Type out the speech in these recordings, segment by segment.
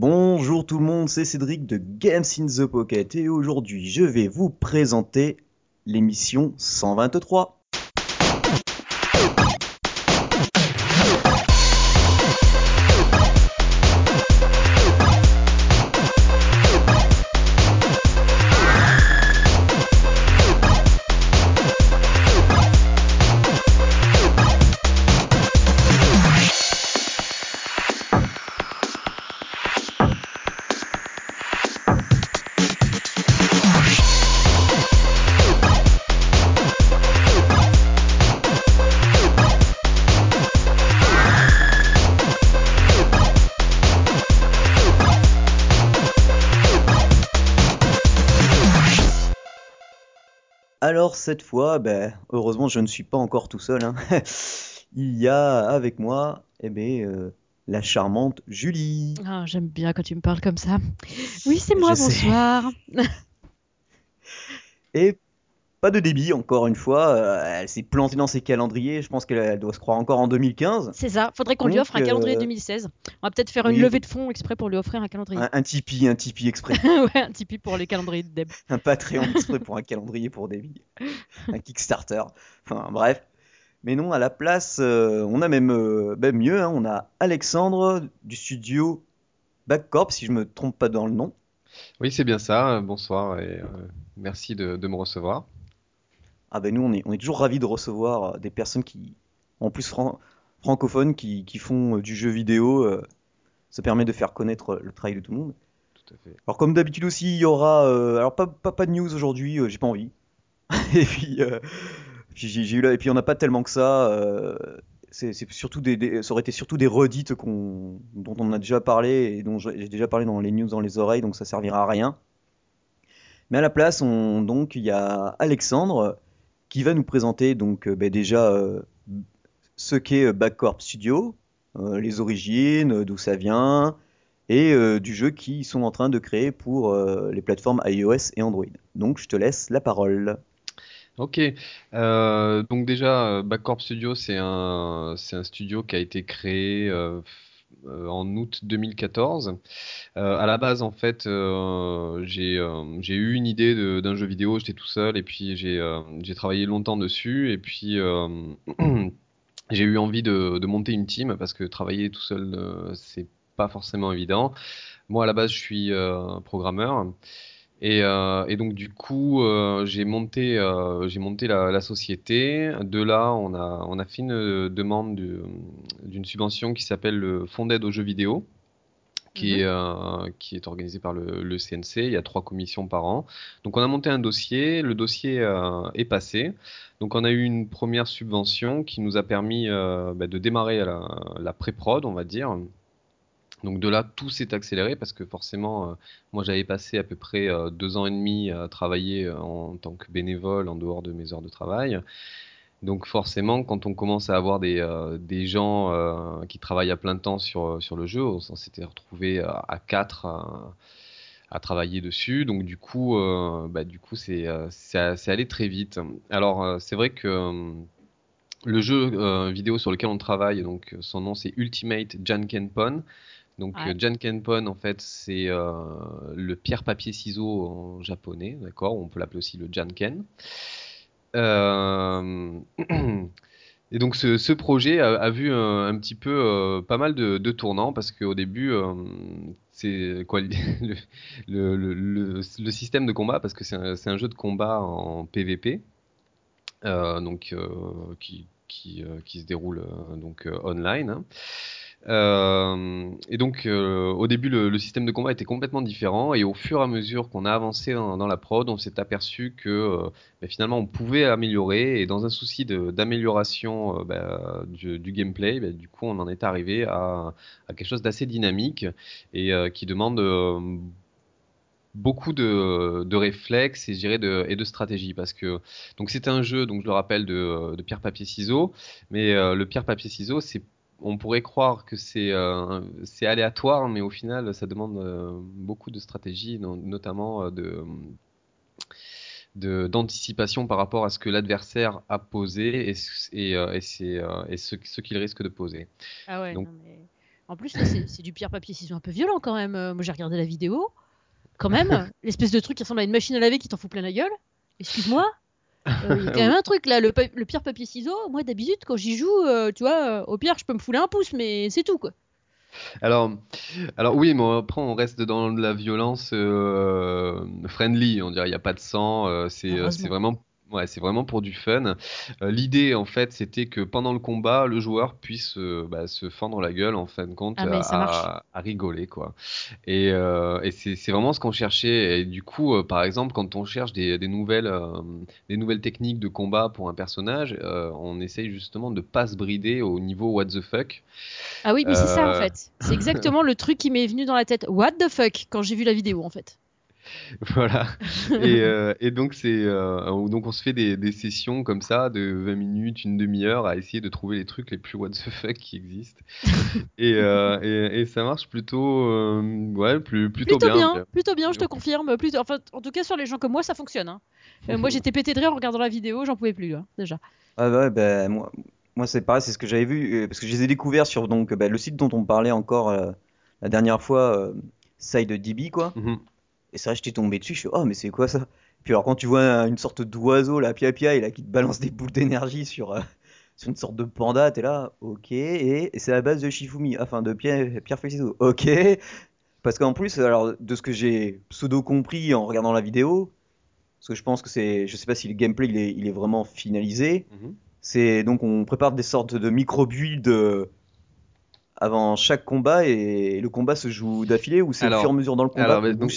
Bonjour tout le monde, c'est Cédric de Games in the Pocket et aujourd'hui je vais vous présenter l'émission 123. Alors cette fois, ben, heureusement je ne suis pas encore tout seul. hein. Il y a avec moi eh ben, euh, la charmante Julie. Ah, j'aime bien quand tu me parles comme ça. Oui, c'est moi, Je bonsoir. Et pas de débit encore une fois. euh, elle s'est plantée dans ses calendriers. Je pense qu'elle elle doit se croire encore en 2015. C'est ça, faudrait qu'on lui offre un calendrier euh, 2016. On va peut-être faire une oui. levée de fonds exprès pour lui offrir un calendrier. Un, un Tipeee, un Tipeee exprès. ouais, un Tipeee pour les calendriers de Deb. un Patreon exprès pour un calendrier pour débit. Un Kickstarter. Enfin bref. Mais non, à la place, euh, on a même, euh, ben, mieux. hein, on a Alexandre du studio Backcorp, si je me trompe pas dans le nom. Oui, c'est bien ça. Bonsoir et euh, merci de, de me recevoir. Ah ben nous, on est, on est toujours ravis de recevoir euh, des personnes qui, en plus fran- francophones, qui, qui font euh, du jeu vidéo. euh, ça permet de faire connaître le travail de tout le monde. Tout à fait. Alors comme d'habitude aussi, il y aura... alors pas, pas, pas de news aujourd'hui, j'ai pas envie. Et puis, j'ai eu là, et puis on n'a pas tellement que ça. euh, c'est surtout des, des- ça aurait été surtout des redites dont on a déjà parlé et dont j'ai j'ai déjà parlé dans les news dans les oreilles, donc ça servira à rien. Mais à la place, on, donc il y a Alexandre qui va nous présenter donc euh, ben, déjà euh, ce qu'est euh, Backcorp Studio, les origines, d'où ça vient, et du jeu qu'ils sont en train de créer pour les plateformes iOS et Android. Donc je te laisse la parole. Ok. Donc déjà, Backcorp Studio, c'est un, un studio qui a été créé en août 2014. Euh, à la base, en fait, euh, j'ai euh, eu une idée d'un jeu vidéo, j'étais tout seul, et puis j'ai euh, travaillé longtemps dessus, et puis euh, j'ai eu envie de, de monter une team, parce que travailler tout seul, euh, c'est pas forcément évident. Moi, à la base, je suis euh, programmeur. Et, euh, et donc du coup, euh, j'ai monté, euh, j'ai monté la, la société. De là, on a, on a fait une demande de- d'une subvention qui s'appelle le Fonds d'aide aux jeux vidéo, qui est, euh, qui est organisé par le, le CNC. Il y a trois commissions par an. Donc on a monté un dossier. Le dossier est passé. Donc on a eu une première subvention qui nous a permis bah, de démarrer la, la pré-prod, on va dire. Donc de là, tout s'est accéléré parce que forcément, euh, moi j'avais passé à peu près euh, deux ans et demi à travailler euh, en tant que bénévole en dehors de mes heures de travail. Donc forcément, quand on commence à avoir des, gens qui travaillent à plein temps sur, le jeu, on s'était retrouvé à, quatre à, travailler dessus. Donc du coup, bah, du coup c'est c'est allé très vite. Alors c'est vrai que le jeu vidéo sur lequel on travaille, donc son nom c'est Ultimate Jankenpon. Donc Ouais. euh, Jankenpon en fait c'est euh, le pierre papier ciseau en japonais, d'accord? On peut l'appeler aussi le Janken. Euh, Et donc ce, ce projet a, a vu un, un petit peu euh, pas mal de, de tournants parce qu'au début c'est quoi le, le, le, le- le système de combat parce que c'est un, jeu de combat en PVP donc qui, qui, qui se déroule donc online. hein. Euh, et donc, euh, au début, le, système de combat était complètement différent, et au fur et à mesure qu'on a avancé dans, la prod, on s'est aperçu que euh, ben, finalement on pouvait améliorer, et dans un souci d'amélioration ben, du, gameplay, ben, du coup on en est arrivé à, quelque chose d'assez dynamique et qui demande beaucoup de, réflexes et, de, et de stratégie. Parce que donc c'est un jeu donc je le rappelle de, pierre papier ciseaux. Mais le pierre papier ciseaux c'est on pourrait croire que c'est euh, c'est aléatoire mais au final ça demande euh, beaucoup de stratégie no- notamment euh, de d'anticipation par rapport à ce que l'adversaire a posé et, ce- et, et, c'est, et ce, ce qu'il risque de poser. Ah ouais, Donc- non, mais En plus, c'est du pierre papier ciseaux un peu violent quand même. Moi, j'ai regardé la vidéo. Quand même, l'espèce de truc qui ressemble à une machine à laver qui t'en fout plein la gueule. Excuse-moi. Euh, Il y a quand même un truc là, le, pierre papier ciseaux. Moi, d'habitude, quand j'y joue, euh, tu vois, euh, au pire, je peux me fouler un pouce, mais c'est tout quoi. Alors, alors oui, mais après on reste dans la violence euh, friendly, on dirait il n'y a pas de sang, c'est vraiment ouais, c'est vraiment pour du fun. Euh, l'idée en fait, c'était que pendant le combat, le joueur puisse euh, bah, se fendre la gueule en fin de compte Ah, à, rigoler quoi. Et, euh, et c'est vraiment ce qu'on cherchait. Et du coup, par exemple, quand on cherche des, des nouvelles des nouvelles techniques de combat pour un personnage, on essaye justement de pas se brider au niveau what the fuck. Ah oui, mais c'est ça en fait. C'est exactement le truc qui m'est venu dans la tête. What the fuck quand j'ai vu la vidéo en fait. Voilà. Et, euh, et donc c'est euh, donc on se fait des, des sessions comme ça de 20 minutes, une demi-heure à essayer de trouver les trucs les plus what the fuck qui existent. Et, euh, et, et ça marche plutôt euh, ouais, plus, plutôt, Plutôt bien, bien. plutôt bien, je te confirme. Plutôt... Enfin, en tout cas, sur les gens comme moi, ça fonctionne. hein. Euh, moi, j'étais pété de rire en regardant la vidéo, j'en pouvais plus, là, déjà. Ah bah ouais, bah, moi, moi c'est pareil, c'est ce que j'avais vu, euh, parce que je les ai découverts sur donc, bah, le site dont on parlait encore euh, la dernière fois, euh, SideDB, quoi. Mhm. Et c'est vrai, j'étais tombé dessus, je suis oh, mais c'est quoi ça? Puis alors, quand tu vois un- une sorte d'oiseau, là, pia pia, et là, qui te balance des boules d'énergie sur, euh, sur une sorte de panda, t'es là, ok, et, et c'est à base de Shifumi, enfin de pierre, pierre feuille ciseaux, ok. Parce qu'en plus, alors, de ce que j'ai pseudo compris en regardant la vidéo, parce que je pense que c'est, je sais pas si le gameplay il est, il est vraiment finalisé, Mhm. c'est donc on prépare des sortes de micro-builds euh, avant chaque combat et le combat se joue d'affilée ou c'est au fur et à mesure dans le combat alors, bah, donc-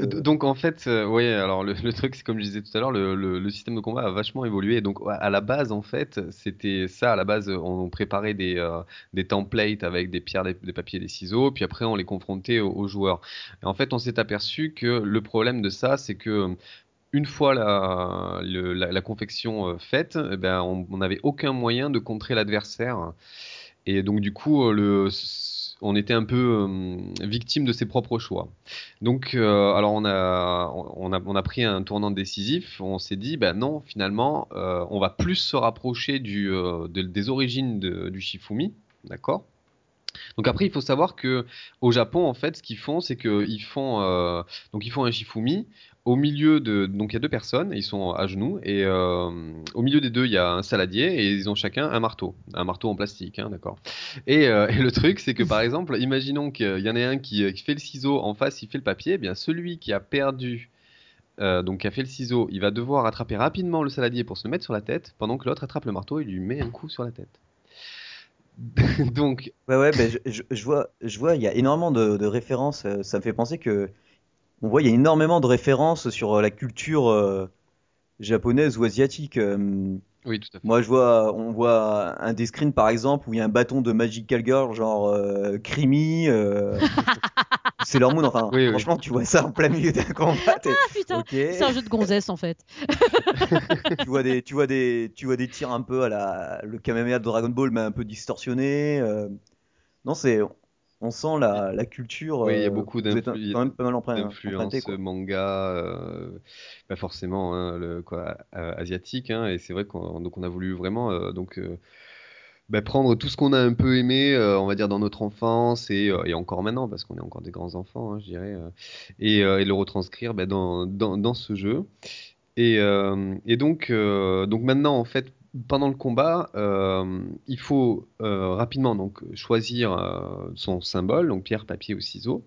euh, en fait, euh, ouais, alors le, le truc, c'est comme je disais tout à l'heure, le, le- le système de combat a vachement évolué. Donc à la base, en fait, c'était ça. À la base, on préparait des, euh, des templates avec des pierres, des, des papiers, des ciseaux, puis après on les confrontait aux, aux joueurs. Et en fait, on s'est aperçu que le problème de ça, c'est que une fois la, le- la, la confection faite, eh ben, on n'avait aucun moyen de contrer l'adversaire. Et donc du coup, euh, on était un peu euh, victime de ses propres choix. Donc, euh, alors on a, pris un tournant décisif. On s'est dit, ben non, finalement, on va plus se rapprocher des origines de- du Shifumi, d'accord? Donc après, il faut savoir que au Japon, en fait, ce qu'ils font, c'est qu'ils font, euh, donc ils font un Shifumi. Au milieu de, donc il y a deux personnes, ils sont à genoux, et euh, au milieu des deux, il y a un saladier, et ils ont chacun un marteau, un marteau en plastique, hein, d'accord. Et, euh, et le truc, c'est que par exemple, imaginons qu'il y en ait un qui, qui fait le ciseau, en face, il fait le papier, eh bien celui qui a perdu, euh, donc qui a fait le ciseau, il va devoir attraper rapidement le saladier pour se le mettre sur la tête, pendant que l'autre attrape le marteau et lui met un coup sur la tête. donc, ouais ouais ben, je, je- je vois je vois il y a énormément de, de références euh, ça me fait penser que on voit il y a énormément de références sur euh, la culture euh, japonaise ou asiatique euh, oui, tout à fait. moi je vois on voit un des screens par exemple où il y a un bâton de Magical Girl genre euh, Creamy euh, Sailor Moon enfin Oui, oui. franchement tu vois ça en plein milieu d'un combat Ah putain, ok c'est un jeu de gonzesse en fait. tu vois des tu vois des tu vois des tirs un peu à la le Kamehameha de Dragon Ball mais un peu distorsionné euh. non c'est on sent la, la culture Oui, il y a euh, beaucoup quand même pas mal d'influence quoi manga, euh, pas forcément hein, le, quoi, euh, asiatique, hein, et c'est vrai qu'on donc on a voulu vraiment euh, donc bah, prendre tout ce qu'on a un peu aimé, on va dire dans notre enfance et, et encore maintenant parce qu'on est encore des grands enfants, hein, je dirais, et, et le retranscrire bah, dans, dans, dans ce jeu. Et, et donc, donc maintenant, en fait, pendant le combat, euh, il faut euh, rapidement donc choisir euh, son symbole, donc pierre, papier ou ciseaux.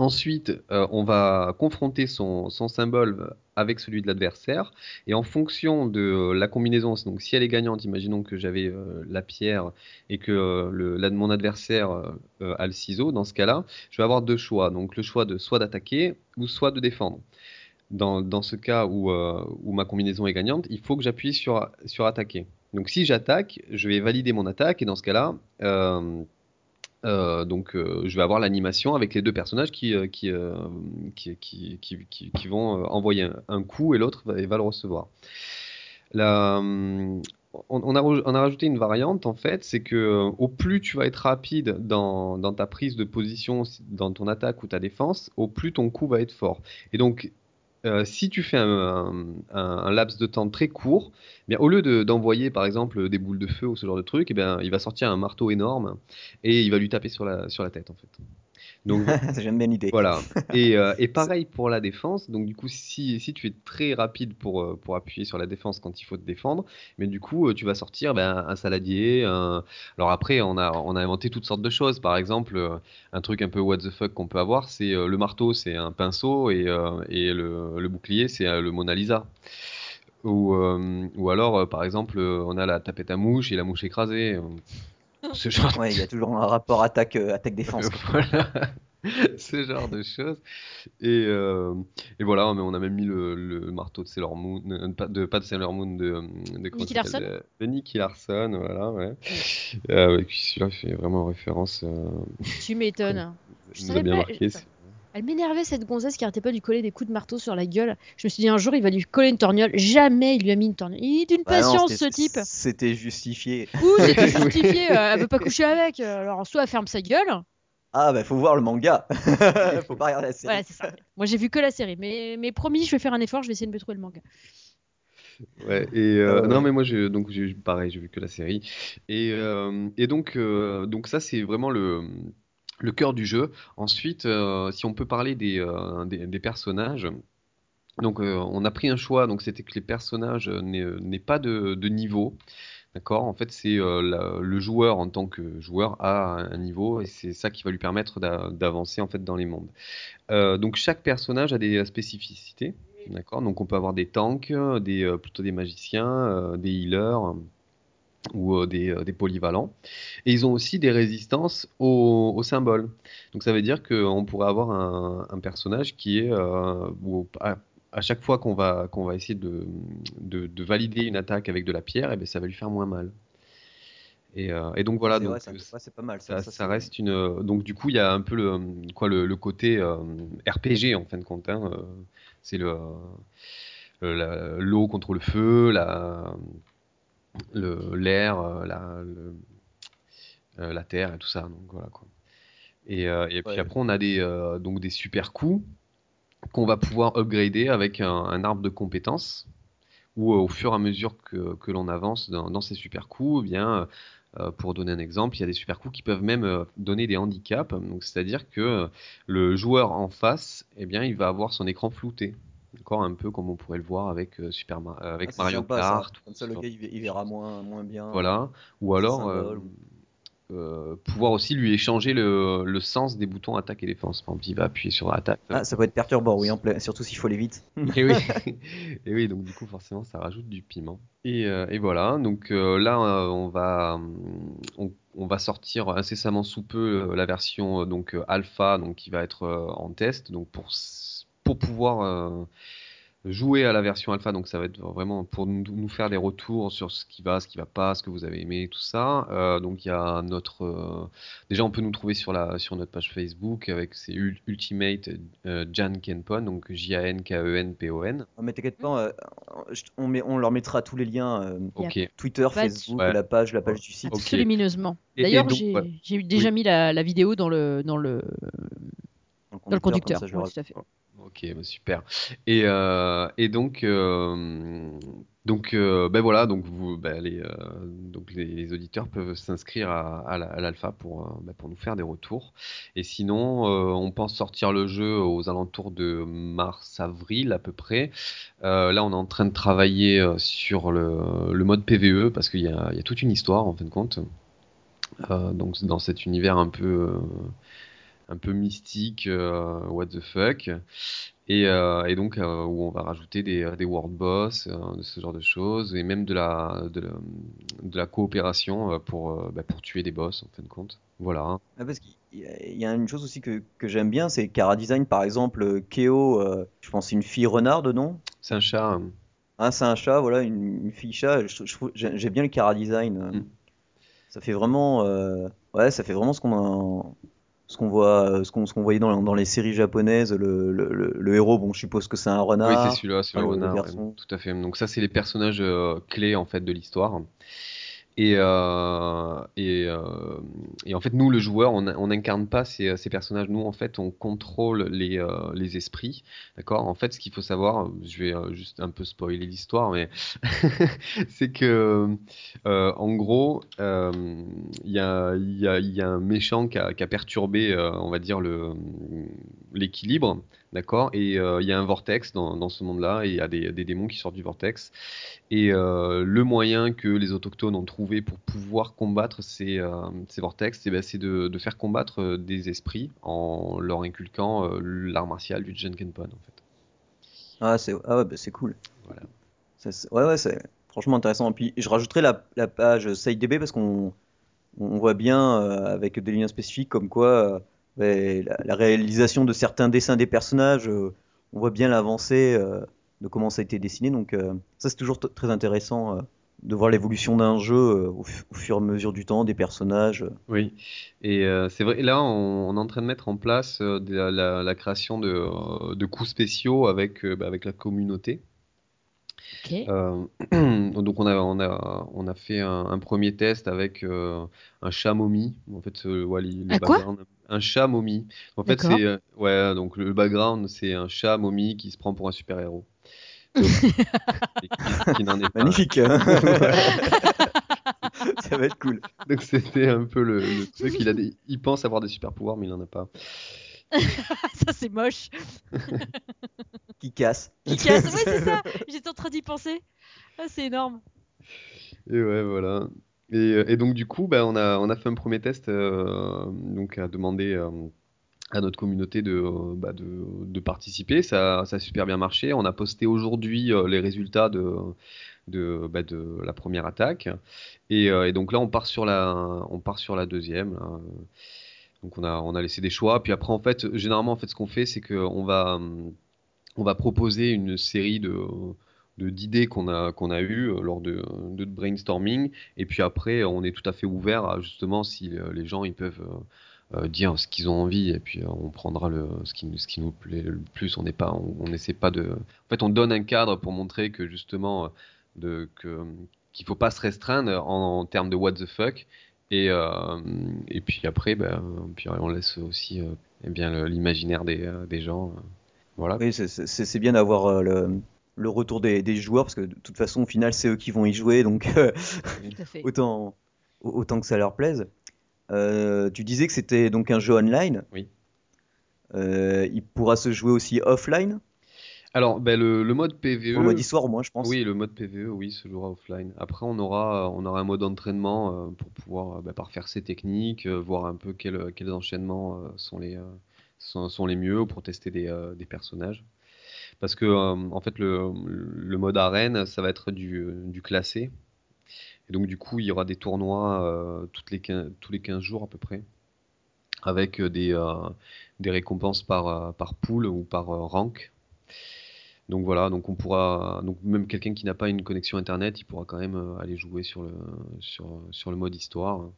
Ensuite, on va confronter son, symbole avec celui de l'adversaire, et en fonction de la combinaison, donc si elle est gagnante, imaginons que j'avais la pierre et que mon adversaire a le ciseau, dans ce cas-là, je vais avoir deux choix, donc le choix de soit d'attaquer ou soit de défendre. Dans, ce cas où, euh, où ma combinaison est gagnante, il faut que j'appuie sur, sur attaquer. Donc si j'attaque, je vais valider mon attaque, et dans ce cas-là, euh, euh, donc, je vais avoir l'animation avec les deux personnages qui, qui, qui, qui, qui, vont envoyer un, coup et l'autre va, le recevoir. On, a, on a rajouté une variante en fait, c'est que au plus tu vas être rapide dans, dans ta prise de position, si- dans ton attaque ou ta défense, au plus ton coup va être fort. Et donc, euh, si tu fais un, laps de temps très court, eh au lieu de- d'envoyer par exemple des boules de feu ou ce genre de truc, eh bien, il va sortir un marteau énorme et il va lui taper sur la, sur la tête en fait. Donc J'aime bien l'idée. voilà. Et, euh, et pareil pour la défense. Donc du coup, si, si tu es très rapide pour, euh, pour appuyer sur la défense quand il faut te défendre, mais du coup, euh, tu vas sortir ben, un saladier. un- Alors après, on a, on a inventé toutes sortes de choses. Par exemple, un truc un peu what the fuck qu'on peut avoir, c'est le marteau, c'est un pinceau et, euh, et le, le bouclier, c'est le Mona Lisa. Ou, euh, ou alors, par exemple, on a la tapette à mouche et la mouche écrasée. Euh, Ce genre Ouais, il y a toujours un rapport attaque euh, attaque défense. voilà, ce genre de choses. Et, euh, et voilà, mais on a même mis le, le marteau de Sailor Moon, euh, pas de, pas de Sailor Moon, de, de, comment Nicky Larson de, de Nicky Larson, voilà, ouais. Euh, et puis celui-là fait vraiment référence. Euh, Tu m'étonnes. Je savais bien pas- marqué. je- Elle m'énervait cette gonzesse qui arrêtait pas de lui coller des coups de marteau sur la gueule. Je me suis dit un jour il va lui coller une torgnole. Jamais il lui a mis une torgnole. Il est d'une Bah non, patience ce type. C'était justifié. Ouh, c'était justifié. euh, elle veut pas coucher avec. euh, Alors soit elle ferme sa gueule. Ah bah faut voir le manga. faut pas regarder la série. Voilà, c'est ça. Moi j'ai vu que la série, mais, mais promis, je vais faire un effort, je vais essayer de me trouver le manga. Ouais, et euh, ouais. non, mais moi, donc, j'ai, pareil, j'ai vu que la série. Et, euh, et donc, euh, donc, ça, c'est vraiment le, le cœur du jeu. Ensuite, euh, si on peut parler des, euh, personnages. Donc, euh, on a pris un choix, donc c'était que les personnages n'aient, pas de, niveau. D'accord? En fait, c'est le joueur en tant que joueur a un niveau et c'est ça qui va lui permettre d'a- d'avancer en fait dans les mondes. Donc chaque personnage a des spécificités, d'accord? Donc on peut avoir des tanks, des plutôt des magiciens, des healers ou euh, des, euh, des polyvalents. Et ils ont aussi des résistances aux, aux symboles. Donc ça veut dire qu'on pourrait avoir un, un personnage qui est euh, à, à chaque fois qu'on va qu'on va essayer de, de, de valider une attaque avec de la pierre, et bien ça va lui faire moins mal. Et, euh, et donc voilà, donc c'est pas mal. ça, reste une. Donc du coup, il y a un peu le quoi le, le côté euh, RPG en fin de compte. hein, c'est le l'eau contre le feu, la l'air, euh, la le- euh, la terre et tout ça. Donc voilà quoi. Et, euh, et puis Ouais. après, on a des donc des super coups qu'on va pouvoir upgrader avec un, un arbre de compétences. Où au fur et à mesure que, que l'on avance dans, dans ces super coups, eh bien, euh, pour donner un exemple, il y a des super coups qui peuvent même euh, donner des handicaps. Donc, c'est-à-dire que le joueur en face, eh bien, il va avoir son écran flouté. D'accord, un peu comme on pourrait le voir avec euh, Super euh, avec Ah, Mario sympa, ça. Kart. Comme ça, le gars il, il verra moins, moins bien. voilà. Ou alors euh, symboles. euh, pouvoir aussi lui échanger le, le sens des boutons attaque et défense. Par exemple, il va appuyer sur attaque. Ah, ça peut être perturbant, oui, en plein- surtout s'il faut aller vite. Et oui. et oui, donc du coup, forcément, ça rajoute du piment. Et, euh, et voilà, donc euh, là, on va, on, on va sortir incessamment sous peu la version donc alpha, donc qui va être en test, donc pour pour pouvoir euh, jouer à la version alpha, donc ça va être vraiment pour nous, nous faire des retours sur ce qui va, ce qui va pas, ce que vous avez aimé, tout ça. Euh, donc il y a notre, euh, déjà on peut nous trouver sur la sur notre page Facebook avec c'est Ul- Ultimate euh, Jan Kenpon, donc J A N K E N P O N. Oh, mais t'inquiète pas, euh, on, met, on leur mettra tous les liens euh, Ok. Twitter, Facebook, Ouais. la page, la page du site. Ok. Absolument. Et D'ailleurs, j'ai ouais. j'ai déjà Oui. mis la, la vidéo dans le, dans le, dans le conducteur. comme ça, je le Ouais, tout à fait. Ok, bah super. Et, euh, et donc, euh, donc euh, ben voilà, donc vous, ben les, donc les, auditeurs peuvent s'inscrire à, à la- à l'alpha pour, ben pour nous faire des retours. Et sinon, on pense sortir le jeu aux alentours de mars-avril à peu près. Là, on est en train de travailler sur le, le mode PVE parce qu'il y y a toute une histoire en fin de compte. Donc dans cet univers un peu un peu mystique, euh, what the fuck, et, euh, et donc euh, où on va rajouter des, des world boss, de ce genre de choses, et même de la de la, de la coopération pour bah, pour tuer des boss en fin de compte. Voilà. Ah, parce qu'il y a- il y a une chose aussi que, que j'aime bien, c'est Cara Design, par exemple, Keo, je pense c'est une fille renard de nom. C'est un chat. hein. Ah, c'est un chat, voilà, une, une fille chat. J'ai bien le Cara Design. Mm. Ça fait vraiment, ouais, ça fait vraiment ce qu'on a- ce qu'on voit, euh, ce qu'on ce qu'on voyait dans, dans les séries japonaises. Le, le, le- le héros, bon, je suppose que c'est un Oui, renard. c'est celui-là, c'est Ah, le renard, ouais, tout à fait. Donc ça, c'est les personnages euh, clés en fait de l'histoire. Et, euh, euh, et en fait, nous, le joueur, on n'incarne pas ces, ces personnages. Nous, en fait, on contrôle les, euh, esprits. D'accord? En fait, ce qu'il faut savoir, je vais euh, juste un peu spoiler l'histoire, mais c'est que, euh, en gros, euh, il y a, un méchant qui a, qui a perturbé, euh, on va dire, l'équilibre. D'accord Et euh, il y a un vortex dans, dans ce monde-là, et il y a des, des démons qui sortent du vortex. Et euh, le moyen que les autochtones ont trouvé pour pouvoir combattre ces, euh, ces vortex, eh ben, c'est de, de faire combattre des esprits en leur inculquant l'art martial du Jenkenpon, en fait. Ah, c'est ah ouais, bah, c'est cool. Voilà. Ça, ouais, ouais, c'est franchement intéressant. Et puis, je rajouterai la, la page SideDB parce qu'on on voit bien avec des liens spécifiques comme quoi la, la réalisation de certains dessins des personnages, euh, on voit bien l'avancée euh, de comment ça a été dessiné. Donc, euh, ça, c'est toujours très intéressant euh, de voir l'évolution d'un jeu euh, au, fu- au fur et à mesure du temps, des personnages. euh. Oui, et euh, c'est vrai, là on, on est en train de mettre en place euh, de la, création de, euh, de coups spéciaux avec, euh, bah, avec la communauté. Euh, donc on a, on a, on a fait un, un premier test avec euh, un chat momie. En fait, euh, ouais, les- le Un quoi? Un chat momie. En fait, c'est euh, ouais, donc le background c'est un chat momie qui se prend pour un super héros. Donc, et qui, qui n'en est pas. Magnifique! Ça va être cool. Donc c'était un peu le, le truc. Il a des, il pense avoir des super pouvoirs, mais il en a pas. ça c'est moche. Qui casse. Qui casse. Ouais, c'est ça. J'étais en train d'y penser. Ah, c'est énorme. Et ouais, voilà. Et, euh, et donc du coup, bah, on a, fait un premier test, euh, donc à demander euh, à notre communauté de, bah, participer. Ça, a super bien marché. On a posté aujourd'hui les résultats bah, de la première attaque. Et, donc là, on part sur la, deuxième. Donc on a, laissé des choix. Puis après, en fait, généralement, en fait, ce qu'on fait, c'est qu'on va, proposer une série de- d'idées qu'on a, qu'on a eues euh, lors de, de brainstorming. Et puis après, on est tout à fait ouvert à justement si euh, les gens ils peuvent euh, euh, dire ce qu'ils ont envie. Et puis euh, on prendra le, ce qui, ce qui nous plaît le plus. On n'est pas, on, on essaie pas de. En fait, on donne un cadre pour montrer que justement, euh, de, que, qu'il faut pas se restreindre en, termes de what the fuck. Et, euh, et puis après, ben, puis on laisse aussi euh, eh bien l'imaginaire des, euh, des gens. euh. Voilà. Oui, c'est- c'est bien d'avoir euh, le, le retour des, des joueurs parce que de toute façon, au final, c'est eux qui vont y jouer, donc euh, autant, autant que ça leur plaise. Euh, tu disais que c'était donc un jeu online. Oui. Euh, il pourra se jouer aussi offline, Alors, ben, le, le mode PVE. en mode histoire au moins, je pense. Oui, le mode PVE, oui, se jouera offline. Après, on aura, on aura un mode entraînement pour pouvoir bah, parfaire ses techniques, voir un peu quels, quels enchaînements sont les, sont, sont les mieux pour tester des, des personnages. Parce que, euh, en fait, le, mode arène, ça va être du, du classé. Et donc, du coup, il y aura des tournois euh, les 15 tous les 15 jours à peu près, avec euh, des, euh, des récompenses par, euh, par pool ou par euh, rank. Donc voilà, donc on pourra, donc même quelqu'un qui n'a pas une connexion internet, il pourra quand même euh, aller jouer sur le, sur, sur le mode histoire.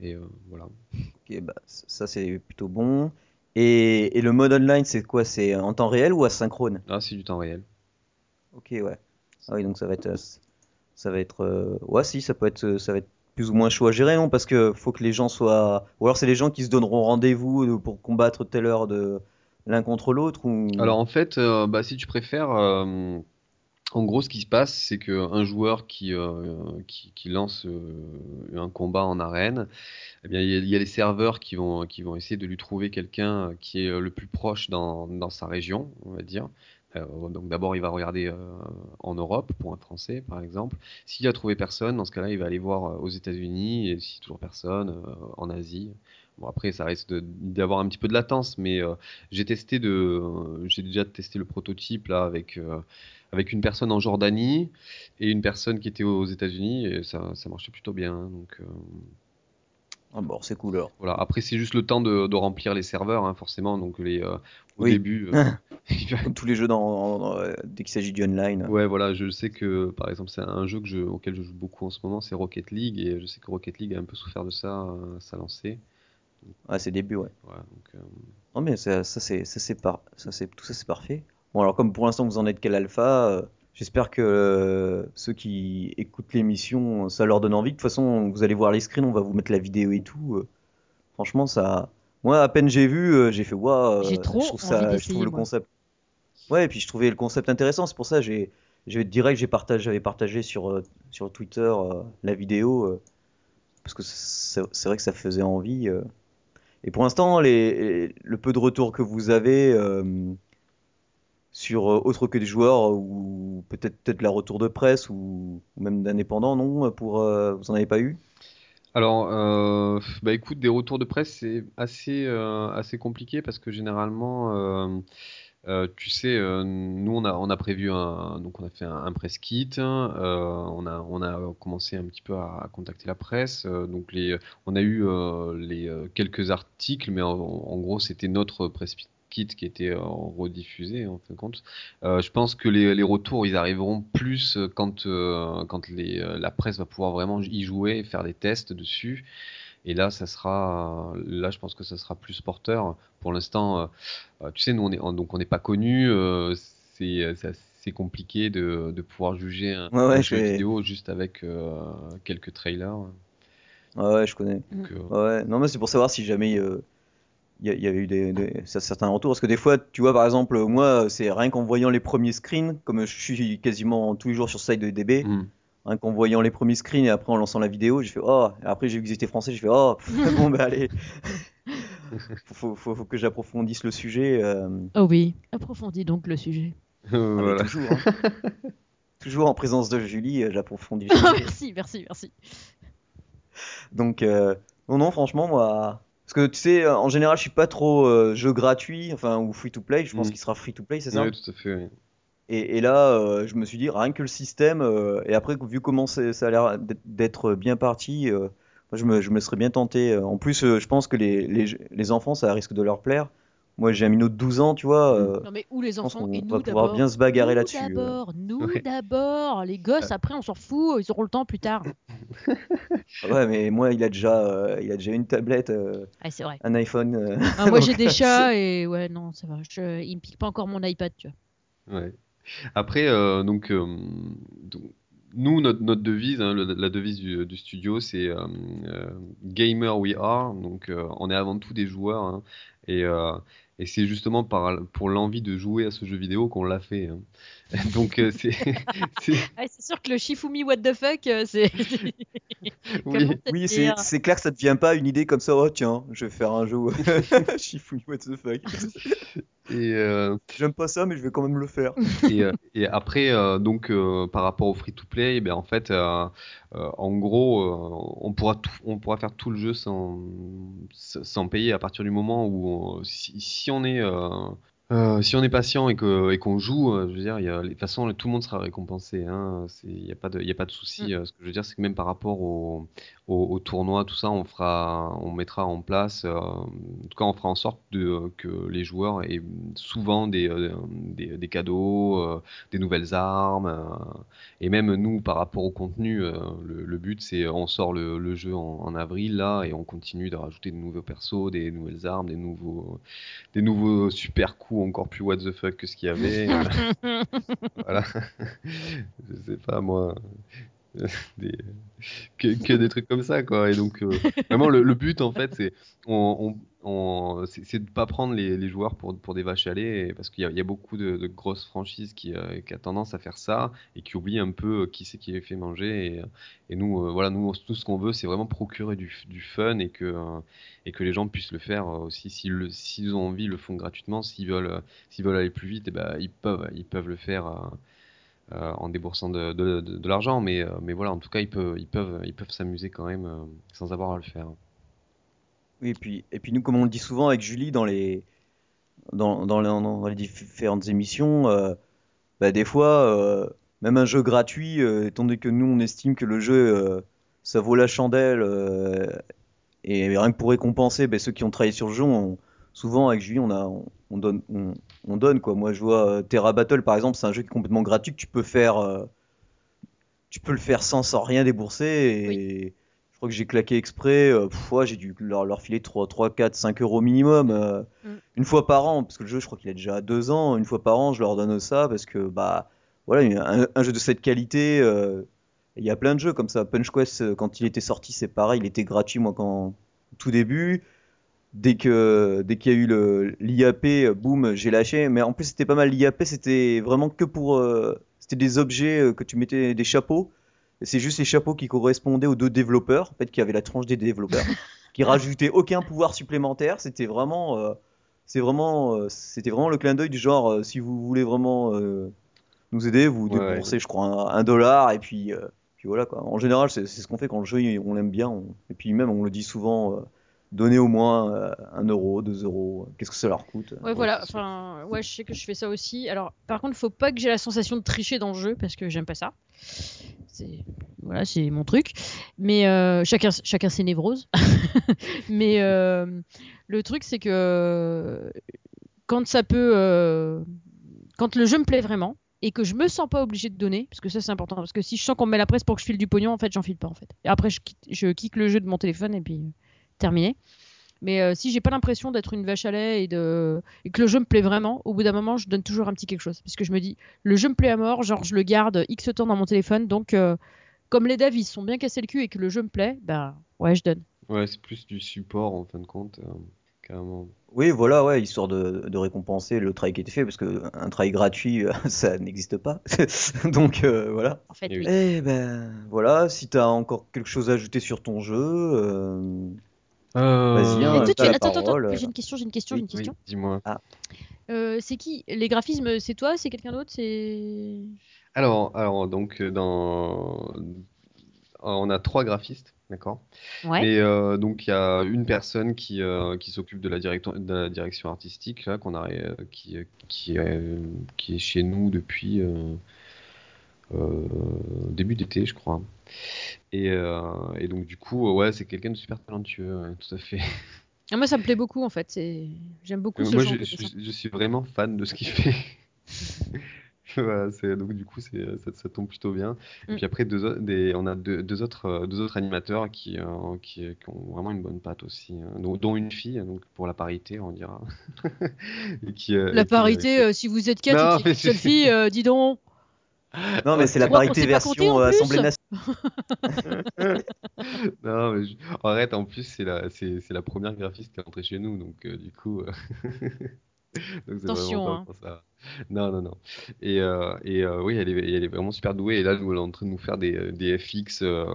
Et euh, voilà. Ok, bah, ça c'est plutôt bon. Et, et le mode online, c'est quoi? C'est en temps réel ou asynchrone? Ah, c'est du temps réel. Ok, ouais. Ah oui, donc ça va être, ça va être, euh, ouais, si, ça peut être, ça va être plus ou moins chaud à gérer, non? Parce que faut que les gens soient, ou alors c'est les gens qui se donneront rendez-vous pour combattre telle heure de l'un contre l'autre ou. Alors en fait, euh, bah, si tu préfères, euh, en gros, ce qui se passe, c'est qu'un joueur qui, euh, lance euh, un combat en arène, eh bien, il y a, les serveurs qui vont, qui vont essayer de lui trouver quelqu'un qui est le plus proche dans, dans sa région, on va dire. Euh, donc d'abord, il va regarder euh, en Europe pour un Français, par exemple. S'il a trouvé personne, dans ce cas-là, il va aller voir euh, aux États-Unis, et si toujours personne, euh, en Asie. Bon, après, ça risque d'avoir un petit peu de latence, mais euh, j'ai testé de, euh, j'ai déjà testé le prototype là avec euh, avec une personne en Jordanie et une personne qui était aux États-Unis et ça, ça marchait plutôt bien. hein, donc euh, Ah bon, c'est cool alors. voilà. Après, c'est juste le temps de, de remplir les serveurs, hein, forcément. Donc les euh, au Oui. début, euh, Comme tous les jeux dans, dans- euh, dès qu'il s'agit du online. Ouais, voilà, je sais que par exemple, c'est un jeu que je, auquel je joue beaucoup en ce moment, c'est Rocket League, et je sais que Rocket League a un peu souffert de ça sa lancée. Ouais, c'est début, ouais. Donc, euh, Non mais ça, ça c'est ça c'est par ça c'est tout ça c'est parfait. Bon alors comme pour l'instant vous en êtes qu'à l'alpha, euh, J'espère que euh, ceux qui écoutent l'émission, ça leur donne envie. De toute façon, vous allez voir les screens, on va vous mettre la vidéo et tout. Euh, franchement, ça. Moi, à peine j'ai vu, j'ai fait waouh. J'ai trop je trouve envie ça, je trouve le moi. concept. Ouais, et puis je trouvais le concept intéressant. C'est pour ça, j'ai, j'ai direct, j'ai partagé, j'avais partagé sur sur Twitter la vidéo parce que c'est vrai que ça faisait envie. Et pour l'instant, les, le peu de retours que vous avez sur euh, autre que des joueurs ou peut-être peut-être la retour de presse ou, même d'indépendants, non Pour euh, vous en avez pas eu? Alors, euh, bah écoute, des retours de presse, c'est assez, euh, assez compliqué parce que généralement, euh, euh, tu sais, euh, nous on a, on a prévu un, donc on a fait un, un press kit, hein, euh, on a, on a commencé un petit peu à, contacter la presse, euh, donc les, on a eu euh, les euh, quelques articles, mais en, en gros c'était notre press kit qui était euh, rediffusé en fin de compte. Euh, je pense que les, les retours, ils arriveront plus euh, quand, euh, quand les, la presse va pouvoir vraiment y jouer et faire des tests dessus. Et là, ça sera, là, je pense que ça sera plus porteur. Pour l'instant, euh, tu sais, nous, on est, on- donc on n'est pas connus. euh, c'est, c'est compliqué de, de pouvoir juger un, Ouais, ouais, un je jeu vidéo juste avec quelques trailers. Ouais, ouais, je connais. Donc, Ouais, non mais c'est pour savoir si jamais il y, y avait eu des, certains retours. Parce que des fois, tu vois, par exemple, moi, c'est rien qu'en voyant les premiers screens, comme je suis quasiment tous les jours sur site de DB, hmm. rien qu'en voyant les premiers screens et après en lançant la vidéo, j'ai fait oh. Et après, j'ai vu qu'ils étaient français, j'ai fait oh. bon, bah allez. faut, faut, faut que j'approfondisse le sujet. euh, Oh oui, approfondis donc le sujet. ah, Voilà. toujours. hein. toujours en présence de Julie, euh, j'approfondis merci, merci, merci. Donc, euh, non, non, franchement, moi. Parce que tu sais, en général, je suis pas trop euh, jeu gratuit, enfin, ou free to play. Je pense Mm. qu'il sera free to play, c'est ça? Oui, tout à fait. oui. et, et là, euh, je me suis dit, rien que le système, euh, et après, vu comment ça a l'air d'être- bien parti, euh, moi, je me, je me serais bien tenté. En plus, euh, je pense que les, les, les enfants, ça risque de leur plaire. Moi, j'ai un minot de 12 ans, tu vois. euh, Non mais où les enfants et va nous pouvoir d'abord. bien se bagarrer Nous là-dessus. euh. d'abord, nous Ouais. d'abord. Les gosses après on s'en fout, ils auront le temps plus tard. Ouais, mais moi, il a déjà, euh, il a déjà une tablette, euh, Ah c'est vrai. un iPhone. euh, Ah, moi j'ai des chats et ouais non ça va. Je... Ils me piquent pas encore mon iPad tu vois. Ouais. Après, euh, donc, euh, donc, nous, notre, notre devise, hein, le- la devise du, du studio, c'est euh, euh, Gamer We Are. Donc, euh, on est avant tout des joueurs. hein. et euh, et c'est justement par, pour l'envie de jouer à ce jeu vidéo qu'on l'a fait. hein. Donc, euh, c'est. c'est- Ah, c'est sûr que le Shifumi what the fuck euh, c'est. Oui. C'est clair que ça ne devient pas une idée comme ça. Oh tiens, je vais faire un jeu. Shifumi, what the fuck. Et, euh, J'aime pas ça, mais je vais quand même le faire. Et, et après, euh, donc, euh, par rapport au free-to-play, eh ben, en fait, euh, euh, en gros, euh, on pourra tout, on pourra faire tout le jeu sans, sans payer à partir du moment où, on- si, si on est, euh, si on est patient et qu'on joue, euh, je veux dire, il y a, de toute façon, tout le monde sera récompensé. Hein, il n'y a pas de, il y a pas de souci. Euh, Ce que je veux dire, c'est que même par rapport au, au, au tournoi, tout ça, on fera, on mettra en place. euh, en tout cas, on fera en sorte de, que les joueurs aient souvent des, des, des cadeaux, des nouvelles armes. et même nous, par rapport au contenu, le, le but, c'est on sort le, le jeu en, en avril là et on continue de rajouter de nouveaux persos, des nouvelles armes, des nouveaux, des nouveaux super coups encore plus what the fuck que ce qu'il y avait. voilà. Je sais pas moi. Que, des trucs comme ça quoi. Et donc euh, vraiment le, but en fait c'est on, on, c'est de pas prendre les, joueurs pour, des vaches à lait parce qu'il y a, beaucoup de, grosses franchises qui, euh, a tendance à faire ça et qui oublient un peu qui c'est qui les fait manger. Et, nous euh, voilà nous tout ce qu'on veut c'est vraiment procurer du, fun et que euh, et que les gens puissent le faire euh, aussi. S'ils ont envie ils le font gratuitement. S'ils veulent euh, s'ils veulent aller plus vite et ben ils peuvent ils peuvent le faire euh, euh, en déboursant de, l'argent, mais, euh, mais voilà, en tout cas, ils peuvent, ils peuvent, ils peuvent s'amuser quand même euh, sans avoir à le faire. Oui, et puis, et puis nous, comme on le dit souvent avec Julie dans les, dans, les, différentes émissions, euh, bah, des fois, euh, même un jeu gratuit, euh, étant donné que nous, on estime que le jeu, euh, ça vaut la chandelle, euh, et rien que pour récompenser bah, ceux qui ont travaillé sur le jeu, on- souvent avec Julie, on, a, on, on donne, on, on donne quoi. Moi, je vois euh, Terra Battle, par exemple, c'est un jeu qui est complètement gratuit que tu peux faire, euh, tu peux le faire sans, sans rien débourser, et je crois que j'ai claqué exprès, euh, j'ai dû leur, leur filer 3, 3, 4, 5 euros minimum, Mm. une fois par an, parce que le jeu, je crois qu'il a déjà deux ans, une fois par an, je leur donne ça, parce que, bah, voilà, un, un jeu de cette qualité. euh, Il y a plein de jeux comme ça. Punch Quest, quand il était sorti, c'est pareil, il était gratuit, moi, quand au tout début. Dès que dès qu'il y a eu le l'IAP, boum, j'ai lâché. Mais en plus, c'était pas mal. L'IAP, c'était vraiment que pour, euh, c'était des objets euh, que tu mettais, des chapeaux. Et c'est juste les chapeaux qui correspondaient aux deux développeurs, en fait, qui avaient la tranche des développeurs, qui rajoutaient aucun pouvoir supplémentaire. C'était vraiment, euh, c'est vraiment, euh, c'était vraiment le clin d'œil du genre, euh, si vous voulez vraiment euh, nous aider, vous Ouais, déboursez, je crois, un, un dollar, et puis, euh, puis voilà quoi. En général, c'est c'est ce qu'on fait quand le jeu, on l'aime bien, on- et puis même, on le dit souvent, euh, donnez au moins euh, un euro, deux euros. Qu'est-ce que ça leur coûte Ouais, voilà. c'est sûr. Enfin, ouais, je sais que je fais ça aussi. Alors, par contre, faut pas que j'ai la sensation de tricher dans le jeu parce que j'aime pas ça. C'est voilà, c'est mon truc. Mais euh, chacun, chacun ses névroses. Mais euh, le truc, c'est que quand ça peut, euh, quand le jeu me plaît vraiment et que je me sens pas obligé de donner, parce que ça c'est important, parce que si je sens qu'on me met la presse pour que je file du pognon, en fait, j'en file pas en fait. Et après, je quitte, je kick le jeu de mon téléphone et puis euh, terminé. Mais euh, si j'ai pas l'impression d'être une vache à lait et, de... et que le jeu me plaît vraiment, au bout d'un moment, je donne toujours un petit quelque chose. Parce que je me dis, le jeu me plaît à mort, genre je le garde X temps dans mon téléphone, donc euh, comme les devs ils se sont bien cassés le cul et que le jeu me plaît, ben ouais, je donne. Ouais, c'est plus du support en fin de compte, euh, carrément. Oui, voilà, ouais, histoire de, de récompenser le travail qui a été fait, parce que un travail gratuit, ça n'existe pas. Donc euh, voilà. En fait, Et oui. Eh ben voilà, si t'as encore quelque chose à ajouter sur ton jeu, euh, Vas-y, Et toi, tu- t'as la Attends, attends, parole. attends, j'ai une question, j'ai une question, j'ai une Oui, question. dis-moi. Euh, c'est qui? Les graphismes, c'est toi C'est quelqu'un d'autre C'est. Alors, alors donc euh, dans, on a trois graphistes, d'accord? Ouais. Euh, donc il y a une personne qui, euh, qui s'occupe de la direction, de la direction artistique là qu'on a euh, qui qui est, qui est chez nous depuis euh, euh, début d'été, je crois. Et, euh, et donc du coup, ouais, c'est quelqu'un de super talentueux, ouais, tout à fait. Ah, moi, ça me plaît beaucoup en fait. J'aime beaucoup ce Moi, genre je, de je, je suis vraiment fan de ce qu'il fait. Voilà, donc du coup, ça, ça tombe plutôt bien. Et Mm. puis après, deux, autres- des, on a deux, deux autres, euh, deux autres animateurs qui, euh, qui, qui ont vraiment une bonne patte aussi, hein, dont, dont une fille, donc pour la parité, on dira. Et qui, euh, La et parité, qui- si vous êtes quatre Non, et a mais une seule fille, dis donc. Non mais c'est la parité version euh, Assemblée nationale. Non, mais je- arrête, en plus, c'est la, c'est, c'est la première graphiste qui est rentrée chez nous, donc euh, du coup. euh, Donc c'est Attention, hein. pas pour ça. Non, non, non. Et, euh, et euh, oui, elle est, elle est vraiment super douée. Et là, nous, elle est en train de nous faire des, des FX euh,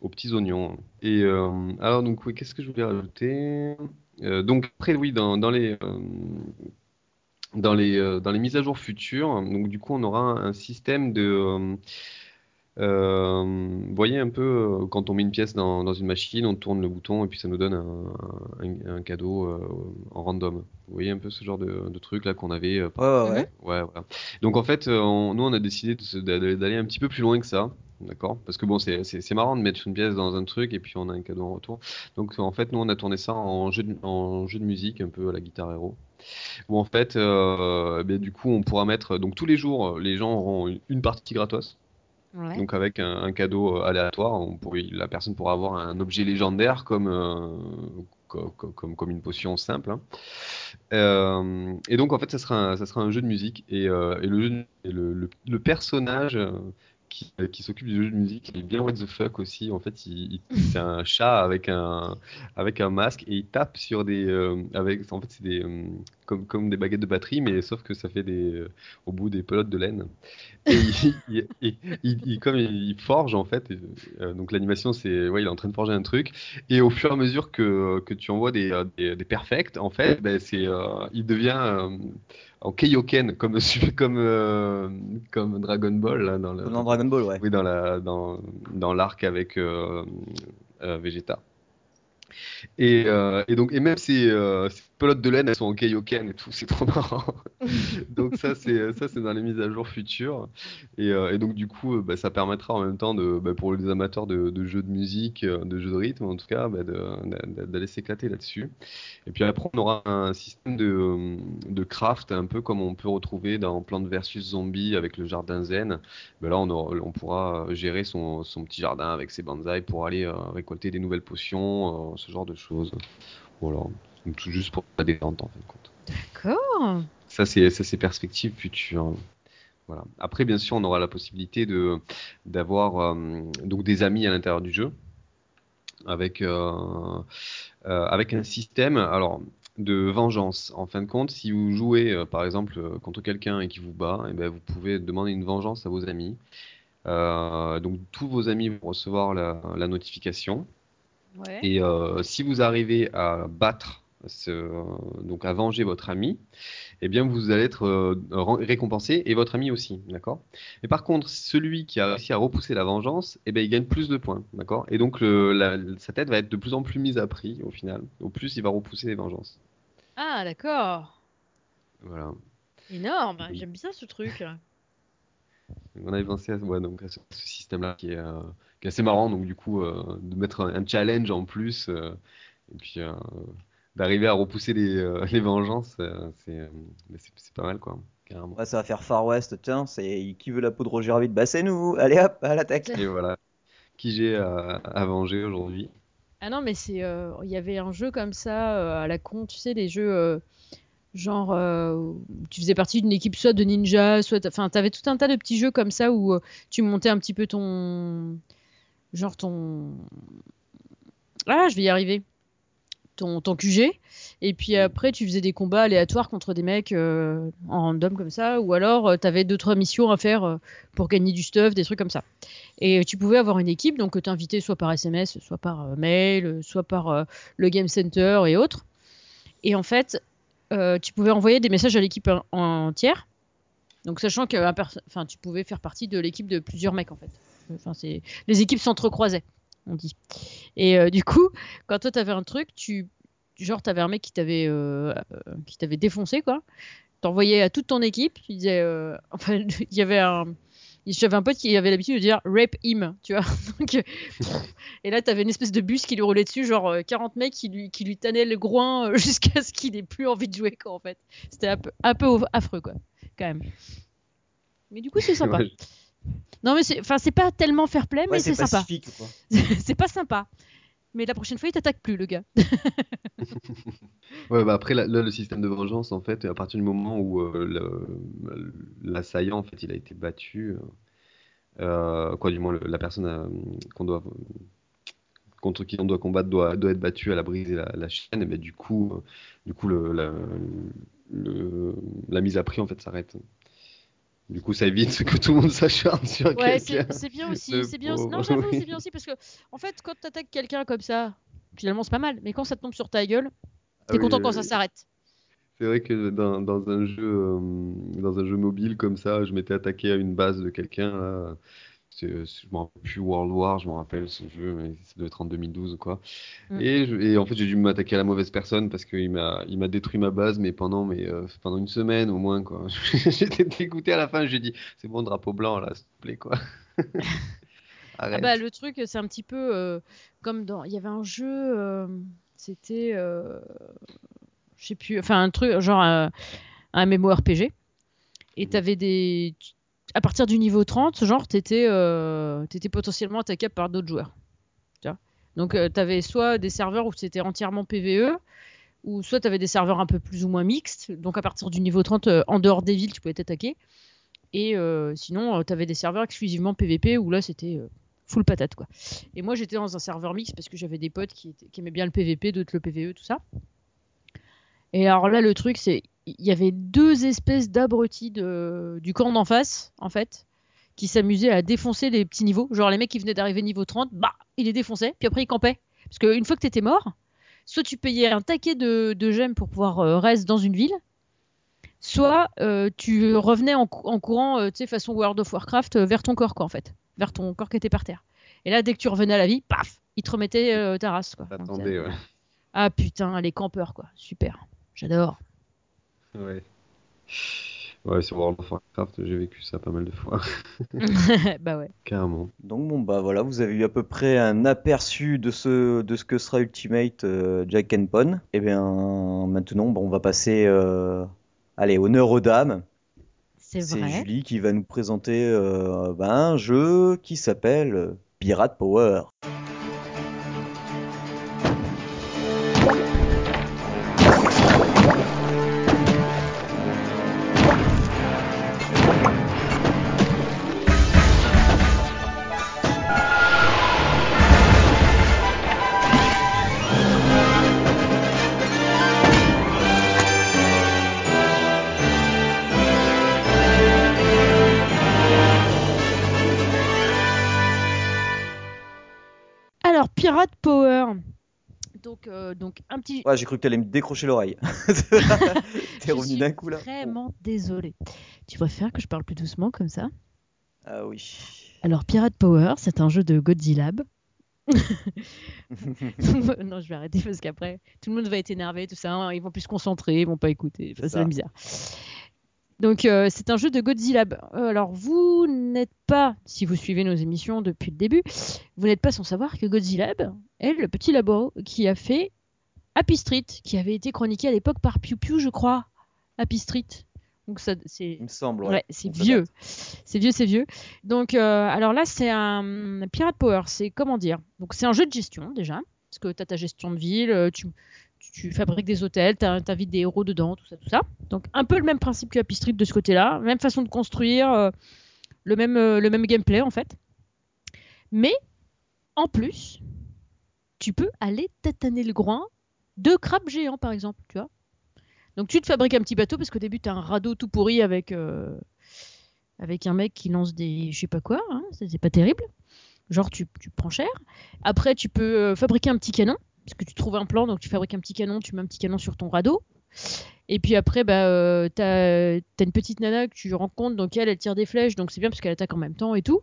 aux petits oignons. Et euh, alors, donc, oui, qu'est-ce que je voulais rajouter? Euh, donc, après, oui, dans, dans les, euh, dans les, euh, dans les mises à jour futures, donc, du coup, on aura un, un système de. euh, euh, vous voyez un peu euh, quand on met une pièce dans, dans une machine, on tourne le bouton et puis ça nous donne un, un- un cadeau euh, en random. Vous voyez un peu ce genre de, de truc là qu'on avait. euh, Ouais, ouais, ouais. Voilà. Donc en fait, on- nous on a décidé d'aller un petit peu plus loin que ça, d'accord? Parce que bon, c'est c'est- c'est marrant de mettre une pièce dans un truc et puis on a un cadeau en retour. Donc en fait, nous on a tourné ça en jeu de, en jeu de musique, un peu à la guitare héros. Où en fait, euh, ben, du coup, on pourra mettre donc tous les jours, les gens auront une- partie gratos. Ouais. Donc avec un, un cadeau euh, aléatoire, on pourrait- la personne pourra avoir un objet légendaire comme, euh, co- co- comme, comme, une potion simple. hein. Euh, et donc en fait, ça sera un, ça sera un jeu de musique et, euh, et le, jeu de- et le, le- le personnage euh, qui, euh, qui s'occupe du jeu de musique, il est bien what the fuck aussi. En fait, il, il- c'est un chat avec un, avec un masque et il tape sur des, euh, avec, en fait, c'est des, euh, comme, comme des baguettes de batterie, mais sauf que ça fait des, euh, au bout des pelotes de laine. Et il, comme il, forge en fait, donc l'animation c'est, ouais, il est en train de forger un truc, et au fur et à mesure que, que tu envoies des, des, des perfects, en fait, ben, c'est, il devient en Kaioken comme comme euh, comme Dragon Ball là, dans le, dans Dragon Ball, ouais. oui dans la dans dans l'arc avec euh, euh, Vegeta. Et, euh, et donc et même ces, euh, ces pelotes de laine elles sont en Kaioken et tout, c'est trop marrant. Donc ça c'est ça c'est dans les mises à jour futures et, euh, et donc du coup euh, bah, ça permettra en même temps de bah, pour les amateurs de, de jeux de musique, euh, de jeux de rythme en tout cas bah, d'aller s'éclater là-dessus. Et puis après on aura un système de, de craft un peu comme on peut retrouver dans Plants vs Zombies avec le jardin zen. Là on, aura- on pourra gérer son, son petit jardin avec ses bonsaïs pour aller euh, récolter des nouvelles potions, euh, ce genre de choses. Voilà, Donc, tout juste pour la détente en fin de compte. D'accord. Ça, c'est ça, c'est perspective future. Voilà. Après, bien sûr, on aura la possibilité de d'avoir donc des amis à l'intérieur du jeu avec avec un système. Alors, de vengeance. En fin de compte, si vous jouez euh, par exemple euh, contre quelqu'un et qui vous bat, et eh ben, vous pouvez demander une vengeance à vos amis. Euh, donc tous vos amis vont recevoir la, notification. Et si vous arrivez à battre, donc à venger votre ami, eh bien vous allez être récompensé et votre ami aussi, d'accord? Mais par contre, celui qui a réussi à repousser la vengeance, eh bien il gagne plus de points, d'accord? Et donc sa tête va être de plus en plus mise à prix au final, au plus il va repousser les vengeances. Ah, d'accord. Voilà. Énorme, j'aime bien ce truc. On avait pensé à, donc, ce, système-là qui, est, euh, qui est assez marrant, donc du coup, euh, de mettre un, challenge en plus, euh, et puis d'arriver à repousser les, les vengeances, c'est pas mal, quoi. Carrément. ça va faire Far West, tiens, c'est qui veut la peau de Roger Rabbit? Bah c'est nous, allez hop, à l'attaque. Et voilà, qui j'ai à, à venger aujourd'hui? Ah non, mais c'est, euh, il y avait un jeu comme ça euh, à la con, tu sais, les jeux euh, genre, tu faisais partie d'une équipe soit de ninja, soit, enfin, t'avais tout un tas de petits jeux comme ça où tu montais un petit peu ton, genre ton, ah, je vais y arriver, ton, ton QG, et puis après tu faisais des combats aléatoires contre des mecs en random comme ça, ou alors t'avais deux trois missions à faire pour gagner du stuff, des trucs comme ça. Et tu pouvais avoir une équipe, donc t'inviter soit par SMS, soit par euh, mail, euh, soit par euh, le Game Center et autres. Et en fait, tu pouvais envoyer des messages à l'équipe entière. Donc sachant que enfin, tu pouvais faire partie de l'équipe de plusieurs mecs en fait. Enfin, les équipes s'entrecroisaient, on dit. Et du coup, quand toi t'avais un truc, tu genre t'avais un mec qui t'avait qui t'avait défoncé quoi. T'envoyais à toute ton équipe. Tu disais, enfin, il y avait un j'avais un pote qui avait l'habitude de dire rape him, tu vois. Donc, et là, t'avais une espèce de bus qui lui roulait dessus, genre 40 euh, mecs qui lui, qui lui tannaient le groin euh, jusqu'à ce qu'il ait plus envie de jouer, quoi, en fait. C'était un peu, un peu affreux, quoi, quand même. Mais du coup, c'est sympa. Non, mais c'est, enfin, c'est pas tellement fair play, mais c'est sympa. c'est pas sympa. Mais la prochaine fois, il t'attaque plus, le gars. ouais, bah après, le système de vengeance, en fait, à partir du moment où euh, l'assaillant, en fait, il a été battu, euh, quoi, du moins, la personne euh, qu'on doit contre qui on doit combattre doit, doit être battue, elle a brisé la, chaîne, et ben, du coup, du coup le, la, la mise à prix, en fait, s'arrête. Du coup, ça évite que tout le monde s'acharne sur ouais, c'est bien aussi. C'est bien. Non, j'avoue, c'est bien aussi parce que, en fait, quand tu attaques quelqu'un comme ça, finalement, c'est pas mal. Mais quand ça tombe sur ta gueule, ah t'es content quand ça s'arrête. C'est vrai que dans, dans un jeu, euh, dans un jeu mobile comme ça, je m'étais attaqué à une base de quelqu'un je me rappelle plus World War, je me rappelle ce jeu, mais ça doit être en 2012 ou quoi. Mm. Et, en fait, j'ai dû m'attaquer à la mauvaise personne parce qu'il m'a, il m'a détruit ma base, mais pendant, mais, euh, pendant une semaine au moins, quoi. J'étais dégoûté à la fin, j'ai dit, c'est bon, drapeau blanc, là, s'il te plaît, quoi. ah bah, le truc, c'est un petit peu euh, comme dans. Il y avait un jeu, euh, c'était. je sais plus, enfin, un truc, genre un, un MMORPG. Et mm. t'avais des à partir du niveau 30, genre, t'étais euh, potentiellement attaquable par d'autres joueurs. Donc, euh, t'avais soit des serveurs où c'était entièrement PVE, ou soit t'avais des serveurs un peu plus ou moins mixtes. Donc, à partir du niveau 30, euh, en dehors des villes, tu pouvais t'attaquer. Et euh, sinon, t'avais des serveurs exclusivement PVP, où là, c'était full patate, quoi. Et moi, j'étais dans un serveur mix parce que j'avais des potes qui, qui aimaient bien le PVP, d'autres le PVE, tout ça. Et alors là, le truc, c'est il y avait deux espèces d'abrutis du camp d'en face, en fait, qui s'amusaient à défoncer les petits niveaux. Genre les mecs qui venaient d'arriver niveau 30, bah, ils les défonçaient, puis après ils campaient. Parce qu'une fois que t'étais mort, soit tu payais un taquet de, gemmes pour pouvoir euh, rester dans une ville, soit euh, tu revenais en, courant, euh, tu sais, façon World of Warcraft, vers ton corps, quoi, en fait. Vers ton corps qui était par terre. Et là, dès que tu revenais à la vie, paf, ils te remettaient ta race, quoi. ouais. Ah putain, les campeurs, quoi. Super. J'adore. Ouais. Ouais, sur World of Warcraft, j'ai vécu ça pas mal de fois. bah ouais. Carrément. Donc bon bah voilà, vous avez eu à peu près un aperçu de ce de ce que sera Ultimate euh, Jack and Pon. Et eh bien maintenant, bon, on va passer euh, allez, honneur aux dames. C'est vrai. C'est Julie qui va nous présenter euh, ben, un jeu qui s'appelle Pirate Power. Pirate Power. Donc, euh, donc un petit. Ouais, j'ai cru que t'allais me décrocher l'oreille. T'es revenu d'un coup là. Vraiment désolée. Tu préfères que je parle plus doucement comme ça? Ah oui. Alors, Pirate Power, c'est un jeu de Godzilla. non, je vais arrêter parce qu'après, tout le monde va être énervé, tout ça. hein, Ils vont plus se concentrer, ils vont pas écouter. Enfin, C'est bizarre. Donc, euh, c'est un jeu de Godzilla. Euh, alors, vous n'êtes pas, si vous suivez nos émissions depuis le début, vous n'êtes pas sans savoir que Godzilla est le petit labo qui a fait Happy Street, qui avait été chroniqué à l'époque par Piu Piu, je crois. Happy Street. Donc, ça, c'est Il me semble. Ouais. Ouais, c'est vieux. C'est vieux, c'est vieux. Donc, euh, alors là, c'est un Pirate Power. C'est comment dire? Donc, c'est un jeu de gestion déjà, parce que tu as ta gestion de ville, tu, tu, fabriques des hôtels, tu invites des héros dedans, tout ça, tout ça. Donc, un peu le même principe que Happy Street de ce côté-là, même façon de construire, euh, le, même, euh, le même gameplay en fait. Mais, en plus, tu peux aller tataner le groin de crabes géants, par exemple, tu vois. Donc tu te fabriques un petit bateau parce qu'au début tu as un radeau tout pourri avec, euh, avec un mec qui lance des je sais pas quoi, hein, c'est pas terrible. Genre tu, tu prends cher. Après tu peux fabriquer un petit canon parce que tu trouves un plan donc tu fabriques un petit canon, tu mets un petit canon sur ton radeau. Et puis après bah euh, t'as as une petite nana que tu rencontres donc elle elle tire des flèches donc c'est bien parce qu'elle attaque en même temps et tout.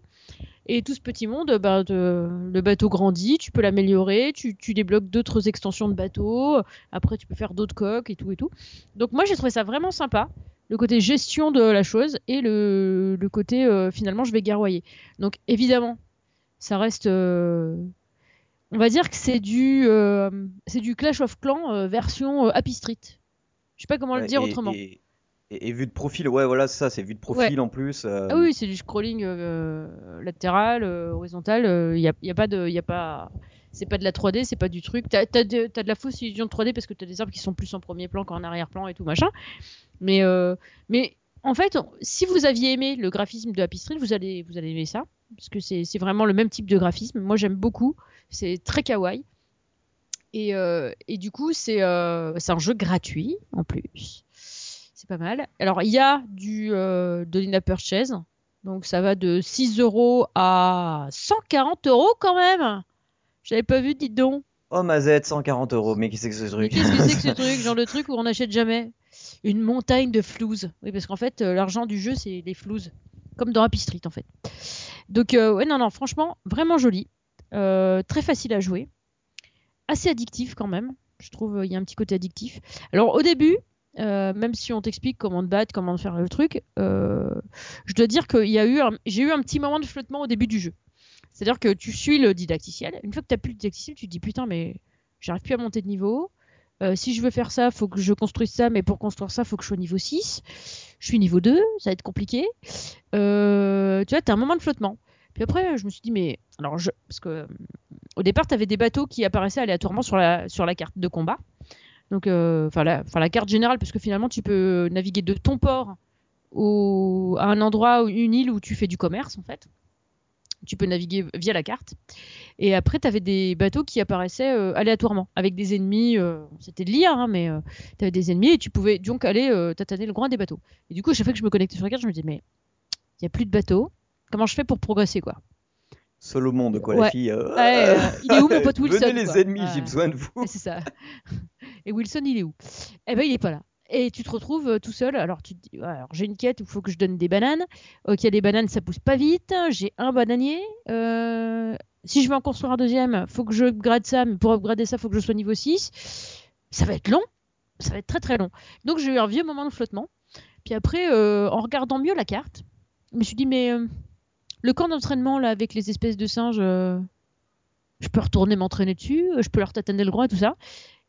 Et tout ce petit monde, bah, le bateau grandit, tu peux l'améliorer, tu, débloques d'autres extensions de bateau, après tu peux faire d'autres coques et tout et tout. Donc moi j'ai trouvé ça vraiment sympa, le côté gestion de la chose et le, le côté euh, finalement je vais garroyer. Donc évidemment, ça reste... euh, on va dire que c'est du, euh, c'est du Clash of Clans euh, version euh, Happy Street. Je sais pas comment le dire et- autrement. Et, et- et vu de profil, ouais, voilà, c'est ça, c'est vu de profil en plus. euh, Ah oui, c'est du scrolling latéral, horizontal. Il y, a, y a pas de, y a pas, c'est pas de la 3D, c'est pas du truc. T'as as de, de la fausse illusion de 3D parce que t'as des arbres qui sont plus en premier plan qu'en arrière-plan et tout machin. Mais, mais en fait, si vous aviez aimé le graphisme de Happy Street, vous allez, vous allez aimer ça parce que c'est vraiment le même type de graphisme. Moi, j'aime beaucoup. C'est très kawaii. Et, euh, et du coup, c'est euh, c'est un jeu gratuit en plus. C'est pas mal. Alors, il y a du euh, de l'in-app purchase. Donc, ça va de 6 euros à 140 euros quand même. J'avais pas vu, dites donc. Oh, Mazette, 140 euros, mais qu'est-ce que c'est que ce truc qu'est-ce que c'est que ce truc Genre le truc où on n'achète jamais? Une montagne de flouze. Oui, parce qu'en fait, euh, l'argent du jeu, c'est les flouses. Comme dans Happy Street, en fait. Donc, ouais, non, non, franchement, vraiment joli. Euh, très facile à jouer. Assez addictif quand même. Je trouve euh, il y a un petit côté addictif. Alors, au début, euh, même si on t'explique comment te battre, comment faire le truc, je dois dire que j'ai eu un petit moment de flottement au début du jeu. C'est-à-dire que tu suis le didacticiel. Une fois que tu n'as plus le didacticiel, tu te dis putain, mais j'arrive plus à monter de niveau. Si je veux faire ça, faut que je construise ça, mais pour construire ça, faut que je sois niveau 6. Je suis niveau 2, ça va être compliqué. Tu vois, t'as un moment de flottement. Puis après, je me suis dit, mais. Alors, parce que euh, au départ, t'avais des bateaux qui apparaissaient aléatoirement sur la, carte de combat. Donc, euh, enfin, la... carte générale, parce que finalement, tu peux naviguer de ton port à un endroit, une île où tu fais du commerce, en fait. Tu peux naviguer via la carte. Et après, tu avais des bateaux qui apparaissaient euh, aléatoirement, avec des ennemis. euh, C'était de l'IA, hein, mais tu avais des ennemis et tu pouvais donc aller euh, tataner le groin des bateaux. Et du coup, à chaque fois que je me connectais sur la carte, je me disais, mais il n'y a plus de bateaux. Comment je fais pour progresser, quoi? Seul au monde, quoi, Ouais. la fille. euh, Ouais, euh, il est où, mon pote Wilson, Venez les ennemis, j'ai besoin de vous. C'est ça. Et Wilson, il est où? Eh ben, il est pas là. Et tu te retrouves euh, tout seul. Alors, tu te dis, alors j'ai une quête où il faut que je donne des bananes. Ok, les bananes, ça pousse pas vite. J'ai un bananier. Euh, Si je veux en construire un deuxième, faut que je upgrade ça. Mais pour upgrader ça, faut que je sois niveau 6. Ça va être long. Ça va être très très long. Donc, j'ai eu un vieux moment de flottement. Puis après, en regardant mieux la carte, je me suis dit, mais le camp d'entraînement, là, avec les espèces de singes, euh, je peux retourner m'entraîner dessus. Je peux leur tataner le groin et tout ça.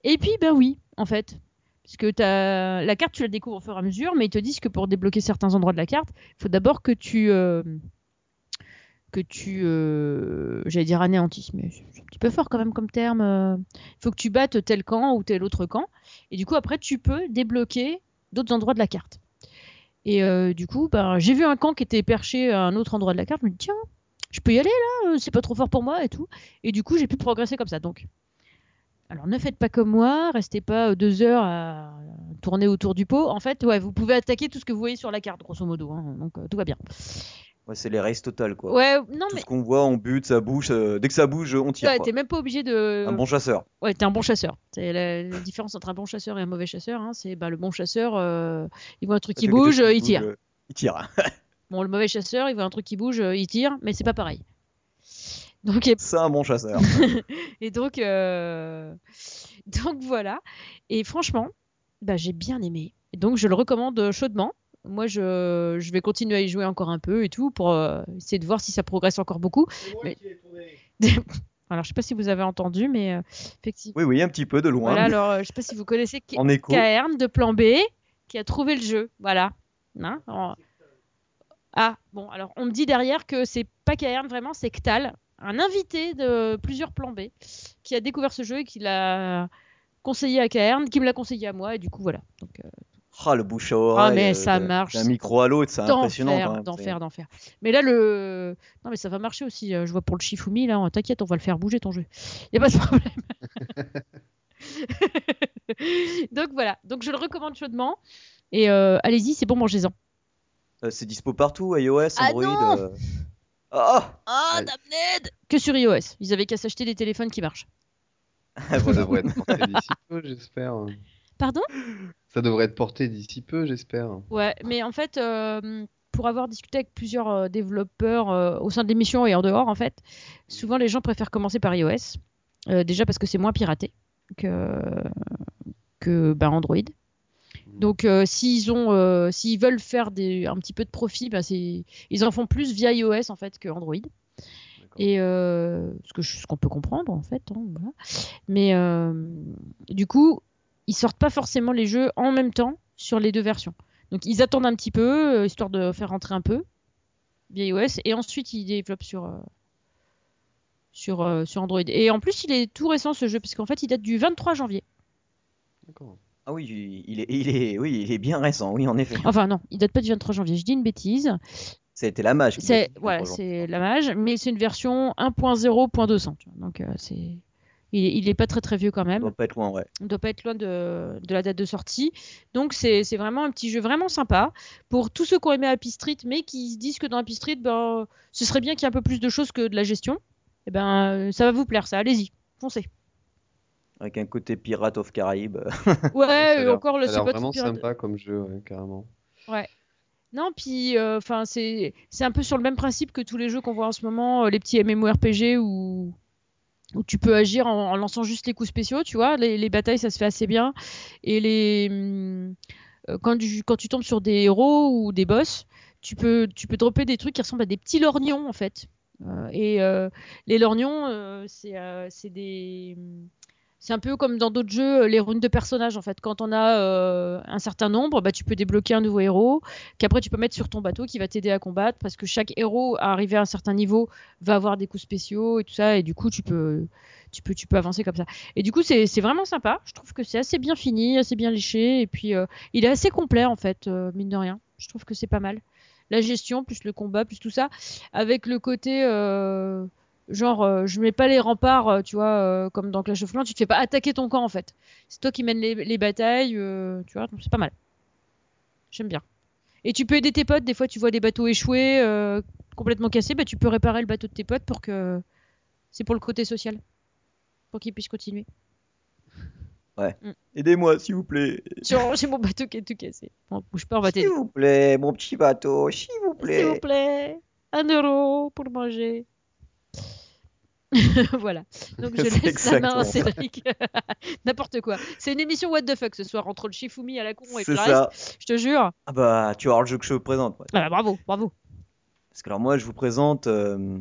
Et puis, ben oui, en fait. Parce que t'as- la carte, tu la découvres au fur et à mesure, mais ils te disent que pour débloquer certains endroits de la carte, il faut d'abord que tu. euh, que tu. euh, J'allais dire anéantisses, mais c'est un petit peu fort quand même comme terme. euh. Il faut que tu battes tel camp ou tel autre camp. Et du coup, après, tu peux débloquer d'autres endroits de la carte. Et euh, du coup, ben, j'ai vu un camp qui était perché à un autre endroit de la carte. Je me dis, tiens, je peux y aller là, euh, c'est pas trop fort pour moi et tout. Et du coup, j'ai pu progresser comme ça. Donc, alors ne faites pas comme moi, restez pas euh, deux heures à tourner autour du pot. En fait, ouais, vous pouvez attaquer tout ce que vous voyez sur la carte, grosso modo. hein. donc tout va bien. Ouais, c'est les races totales quoi. Ouais, non Tout mais ce qu'on voit, on bute, ça bouge. euh, Dès que ça bouge, on tire. ouais, t'es même pas obligé de. Un bon chasseur. Ouais, t'es un bon chasseur. C'est la, la différence entre un bon chasseur et un mauvais chasseur. Hein, c'est bah, le bon chasseur, euh, il voit un truc qui Quelque chose bouge, euh, il bouge, tire. euh, Il tire. Bon, le mauvais chasseur, il voit un truc qui bouge, il tire, mais c'est pas pareil. Donc, et, C'est un bon chasseur. et donc, donc voilà. Et franchement, bah, j'ai bien aimé. Donc, je le recommande chaudement. Moi, je, je vais continuer à y jouer encore un peu et tout pour euh, essayer de voir si ça progresse encore beaucoup. Mais- Alors, je sais pas si vous avez entendu, mais euh, effectivement. Oui, oui, un petit peu de loin. Voilà, alors, euh, je sais pas si vous connaissez K- En de plan B qui a trouvé le jeu. Voilà. Hein, alors- Ah, bon, alors on me dit derrière que c'est pas Caern vraiment, c'est Ktal, un invité de plusieurs plans B qui a découvert ce jeu et qui l'a conseillé à Caern, qui me l'a conseillé à moi, et du coup voilà. Donc, Ah, le bouche à oreille. Ah, mais euh, ça d'un- marche, D'un micro à l'autre, c'est impressionnant. d'enfer, d'enfer, d'enfer. Mais là, le. Non, mais ça va marcher aussi. euh, Je vois pour le Shifumi, là, t'inquiète, on va le faire bouger ton jeu. Y a pas de problème. Donc voilà. Donc je le recommande chaudement. Et euh, allez-y, c'est bon, mangez-en. Euh, c'est dispo partout, iOS, Ah Android. non euh. Ah, Ah, Ouais. damned Que sur iOS. Ils avaient qu'à s'acheter des téléphones qui marchent. Ça devrait être porté d'ici peu, j'espère. Pardon? Ça devrait être porté d'ici peu, j'espère. Ouais, mais en fait, euh, pour avoir discuté avec plusieurs euh, développeurs euh, au sein de l'émission et en dehors, en fait, souvent les gens préfèrent commencer par iOS. Euh, déjà parce que c'est moins piraté que, que bah, Android. Donc, euh, s'ils ont, euh, s'ils veulent faire des, un petit peu de profit, bah, c'est, ils en font plus via iOS en fait que Android. Et euh, ce que je- ce qu'on peut comprendre en fait. hein, voilà. Mais du coup, ils sortent pas forcément les jeux en même temps sur les deux versions. Donc, ils attendent un petit peu euh, histoire de faire rentrer un peu via iOS et ensuite ils développent sur euh, sur euh, sur Android. Et en plus, il est tout récent ce jeu parce qu'en fait, il date du 23 janvier. D'accord. Ah oui, il est, il est, oui, il est bien récent, oui, en effet. Enfin non, il date pas du 23 janvier. Je dis une bêtise. Été la mage. C'est c'est la mage, mais c'est une version 1.0.200. tu vois. Donc euh, c'est il, est- il est pas très très vieux quand même. doit pas être loin, ouais. Doit pas être loin de, de la date de sortie. Donc c'est c'est vraiment un petit jeu vraiment sympa pour tous ceux qui ont aimé Happy Street, mais qui se disent que dans Happy Street, ben, ce serait bien qu'il y ait un peu plus de choses que de la gestion. Et ben euh, ça va vous plaire, ça. Allez-y, foncez. Avec un côté pirate of Caraïbes. Ouais, et l'air- encore le c'est vraiment pirate- sympa comme jeu, ouais, carrément. Non, puis euh, enfin c'est c'est un peu sur le même principe que tous les jeux qu'on voit en ce moment, euh, les petits MMORPG où où tu peux agir en, lançant juste les coups spéciaux, tu vois. Les, les batailles, ça se fait assez bien. Et les hum, euh, quand tu quand tu tombes sur des héros ou des boss, tu peux tu peux dropper des trucs qui ressemblent à des petits lorgnons en fait. Euh, et euh, les lorgnons, c'est des hum, c'est un peu comme dans d'autres jeux, euh, les runes de personnages en fait. Quand on a euh, un certain nombre, bah, tu peux débloquer un nouveau héros qu'après tu peux mettre sur ton bateau qui va t'aider à combattre parce que chaque héros à arriver à un certain niveau va avoir des coups spéciaux et tout ça et du coup tu peux tu peux tu peux avancer comme ça. Et du coup c'est vraiment sympa. Je trouve que c'est assez bien fini assez bien léché et puis euh, il est assez complet en fait mine de rien. Je trouve que c'est pas mal. La gestion plus le combat plus tout ça avec le côté genre euh, je mets pas les remparts euh, tu vois euh, comme dans Clash of Clans tu te fais pas attaquer ton camp en fait c'est toi qui mènes les, les batailles euh, tu vois c'est pas mal j'aime bien et tu peux aider tes potes. Des fois, tu vois des bateaux échoués, euh, complètement cassés. Bah, tu peux réparer le bateau de tes potes pour que. C'est pour le côté social. Pour qu'ils puissent continuer. Aidez-moi, s'il vous plaît. Genre, j'ai mon bateau qui est tout cassé. Bon, bouge pas, on va S'il vous plaît, mon petit bateau, s'il vous S'il vous plaît. plaît. Un euro pour manger. voilà. Donc, je C'est laisse la main à. Cédric. N'importe quoi. C'est une émission What the fuck ce soir entre le Shifumi à la con et le ça. reste. Je te jure. Ah bah, tu vas voir le jeu que je vous présente. moi. Ah, bah, bravo, bravo. Parce que alors moi, je vous présente euh,